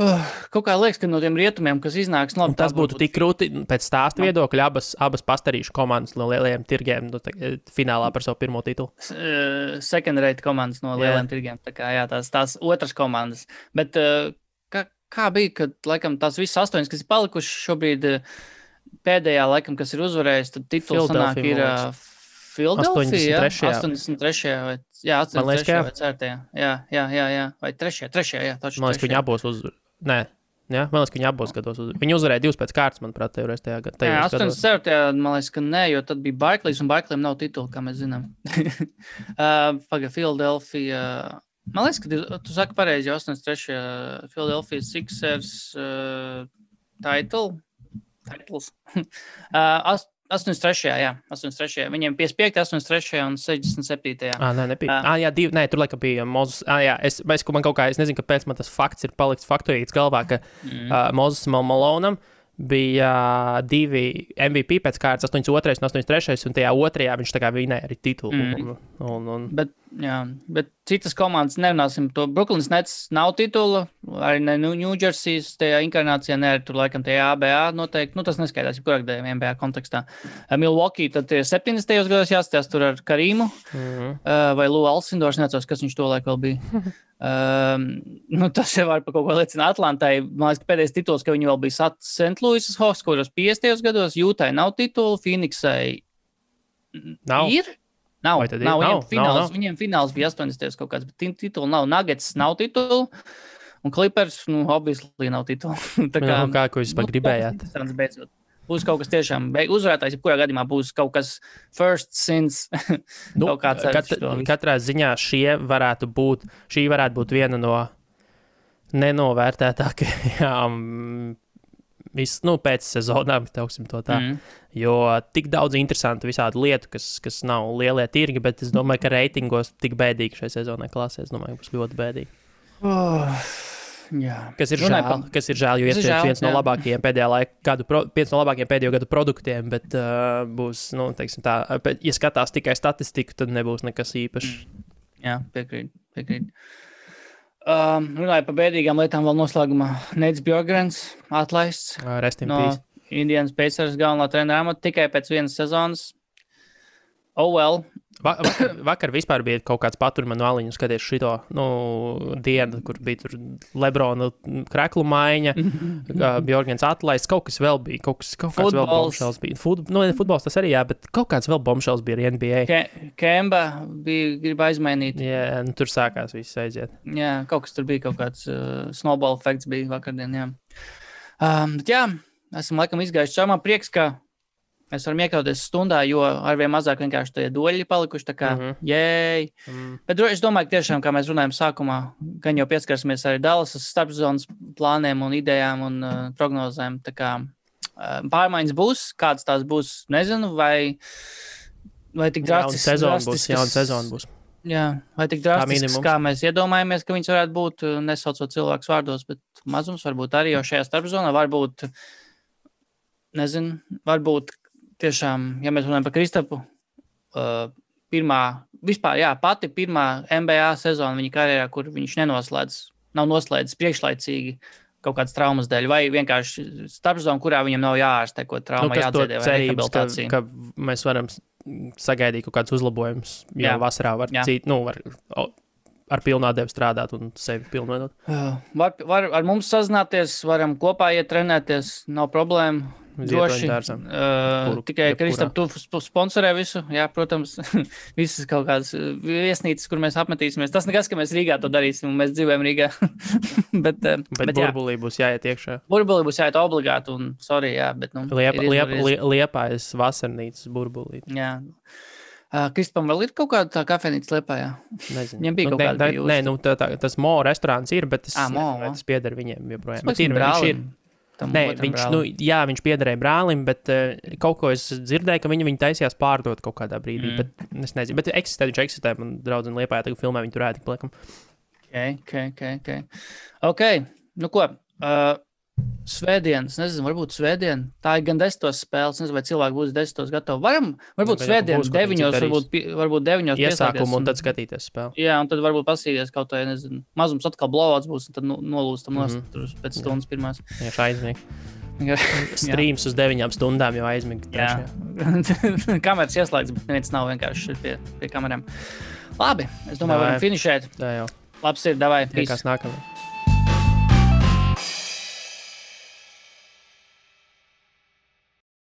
uh, kaut kā liekas, ka no tiem rietumiem, kas iznāks, nu, labi, tas būtu tik grūti pēc stāsta Man- viedokļa. Abas, abas pastarīšu komandas no lielajiem tirgiem nu, tā, finālā par savu pirmo titulu. uh, second rate komandas no Jā. lieliem tirgiem. Tā kā jā, tās, tās otras komandas. Bet uh, kā, kā bija, kad laikam tās visas astoņas, kas ir palikušas šobrīd, pēdējā, laikam, kas ir uzvarējis, tad tituls sanāk ir uh, liekas. Philadelphia. 83.. 83. vai, jā, Man liekas, 83. ka jā. vai 4. Jā, jā, jā, jā, vai 3. 3. Jā, taču Man liekas, ka viņi 3.. abos uz. Nē, Jā, man liekas, ka viņi abos gados uz... viņi uzvarēja divas pēc kārtas, manuprāt, tajā reizē. Jā, tajos gados. 87. man liekas, ka nē, jo tad bija Barklīs, un Barklīm nav titula, kā mēs zinām. uh, Pagaidām, Philadelphia. Man liekas, ka tu, tu saki pareizi, jo 83. Philadelphia Sixers uh, title. Titles. uh, 83. Jā, 83. Viņiem 55, 83 un 67. Ah, nē, nebija. Ā. Ah, jā, divi, nē, tur laikam bija Mozus. Ah, jā, es, es, man kaut kā, es nezinu, kāpēc man tas fakts ir palicis faktorīts galvā, ka mm. uh, Mozus Malonam bija uh, divi MVP pēc kārtas, 82 un 83, un tajā otrajā viņš tā kā vinēja arī titulu. Mm. Un, un, un, Bet, jā, bet citas komandas nerunāsim. To Brooklyns Nets nav titula. Arī ne New Jersey's tajā inkarnācijā, ne arī tur laikam tajā ABA noteikti. Nu, tas neskaidrs, jebkurā gadījumā NBA kontekstā. Uh, Milwaukee tad ir 70. gados jāstāsta tur ar Karīmu mm, uh, vai Lūku Alsindors. Necos, kas viņš to laiku vēl bija. Um, nu, tas jau var par kaut ko liecināt. Atlantai, man liekas, ka pēdējais tituls, ka viņi vēl bija. Louis Hawks, kuros 50. gados Jūtai nav titula, Phoenixai Nav? ir. Nav, nav, Nav, viņiem, fināls, nav, nav. viņiem fināls bija 80. kaut kāds, bet titula nav. Nuggets nav titula. Un Clippers, nu, obviously nav titula. Tā kā, kā, ko jūs nu, nu, gribējāt? Būs kaut kas tiešām uzvarētājs, jebkurā gadījumā būs kaut kas first since. Nu, kat, katrā ziņā šie varētu būt, šī varētu būt viena no nenovērtētākajām vis, nu, pēc sezonām, teiksim to tā. Mm. Mm. Jo tik daudz interesantu visādi lietu, kas, kas nav lielie tirgi, bet es domāju, ka reitingos tik bēdīgi šai sezonai klasē. Es domāju, būs ļoti bēdīgi. Oh, jā. Kas ir Runāju žēl, par- kas ir žēl, jo iespējams žēl, viens no jā. labākajiem pēdējā laika gadu, pro, viens no labākajiem pēdējo gadu produktiem, bet uh, būs, nu, teiksim tā, ja skatās tikai statistiku, tad nebūs nekas īpašs. Jā, piekrīt. piekrīt. Um, runāju par bēdīgām lietām, vēl noslēgumā. Neits Bjorgrens atlaists Uh, no. Indijas Pacers galvenā treneru amata tikai pēc vienas sezonas. Oh, well. Va vakar, vakar vispār bija kaut kāds paturmanuāliņš, skaties šo nu, dienu, kur bija tur Lebrona kreklu maiņa, Bjorgens atlaists, kaut kas vēl bija, kaut kas kaut kāds vēl bombšels bija. Fut, nu, futbols tas arī, jā, bet kaut kāds vēl bombšels bija arī NBA. Ke Kemba bija grib aizmainīt. Jā, nu, tur sākās viss aiziet. Jā, kaut kas tur bija, kaut kāds uh, snowball efekts bija vakardien. Jā, um, bet jā esam laikam izgājuši cauri. Man prieks, ka mēs varam iekļauties stundā, jo arvien mazāk vienkārši tie doļi palikuši. Tā kā, mm. -hmm. jēj! Mm. Bet dro- es domāju, ka tiešām, kā mēs runājam sākumā, gan jau pieskarsimies arī Dallasas starpzonas plāniem un idejām un uh, prognozēm. Tā kā uh, pārmaiņas būs, kādas tās būs, nezinu, vai, vai tik Jauna drastiskas. sezona būs, jauna sezona būs. Jā, vai tik drastisks, minimums. kā mēs iedomājamies, ka viņas varētu būt, uh, nesaucot cilvēkus vārdos, bet mazums varbūt arī jau šajā starpzonā. Varbūt, nezinu, varbūt tiešām, ja mēs runājam par Kristapu, uh, pirmā, vispār, jā, pati pirmā NBA sezona viņa karjerā, kur viņš nenoslēdz, nav noslēdzis priekšlaicīgi kaut kādas traumas dēļ, vai vienkārši starpzona, kurā viņam nav jāārstē, ko trauma Nu, jādziedē, vai cerības, ka, rehabilitācija. ka mēs varam sagaidīt kaut kādus uzlabojumus, jo Jā. vasarā var, Jā. cīt, nu, var o, ar pilnu atdevi strādāt un sevi pilnveidot. Uh, Var, var ar mums sazināties, varam kopā iet trenēties, nav problēma. Droši. ietuņdārzam. Uh, tikai. Kristap, tu sp- sponsorē visu. Jā, protams, visas kaut kādas viesnīcas, kur mēs apmetīsimies. Tas nekas, ka mēs Rīgā to darīsim, un mēs dzīvojam Rīgā. bet, uh, Bet, bet jā, burbulī būs jāiet iekšā. burbuli būs jāiet obligāti, un sorry, jā, bet, nu, Liepa, ir liepa, izdarīts. lie- liepājas vasarnīcas burbulī. Jā. Uh, Kristapam vēl ir kaut kāda tā kafejnīca liepā, jā. Nezinu. Viņam bija nu, kaut kāda. Nē, nu, tā, tā, tas mo restorāns ir, bet tas, Ā, Mo, nezinu, tas pieder viņiem joprojām. Bet ir, viņš ir. Nē, viņš, brālim. nu, jā, viņš piederēja brālim, bet uh, kaut ko es dzirdēju, ka viņi viņu taisījās pārdot kaut kādā brīdī. Mm. Bet es nezinu, bet eksistē, viņš eksistē. Man draudzene liepā, tagad filmē viņu tur ēdi, paliekam. Okay, okay, okay, okay. ok, nu ko. Uh, Svētdienas, nezinu, varbūt svētdien. Tā ir gan desmitos spēles, nezinu, vai cilvēki būs desmitos gatavi. Varam, varbūt svētdien, būs, ko viņi deviņos, varbūt, varbūt deviņos Iesākumu pieslēgties un tad skatīties spēli. Jā, un tad varbūt pasīties kaut vai, nezinu, mazums atkal blowouts būs, un tad nu, nolūstam nost Mhm. mm -hmm. pēc stundas pirmās. Vienkārši aizmigt. Jā. Streams uz deviņām stundām jau aizmigt. Jā. Kameras ieslēgts, bet neviens nav vienkārši pie, pie kamerām. Labi, es domāju, Davai. varam finišēt. Tā jau. Labs ir, davai, Tiekās nākamajā.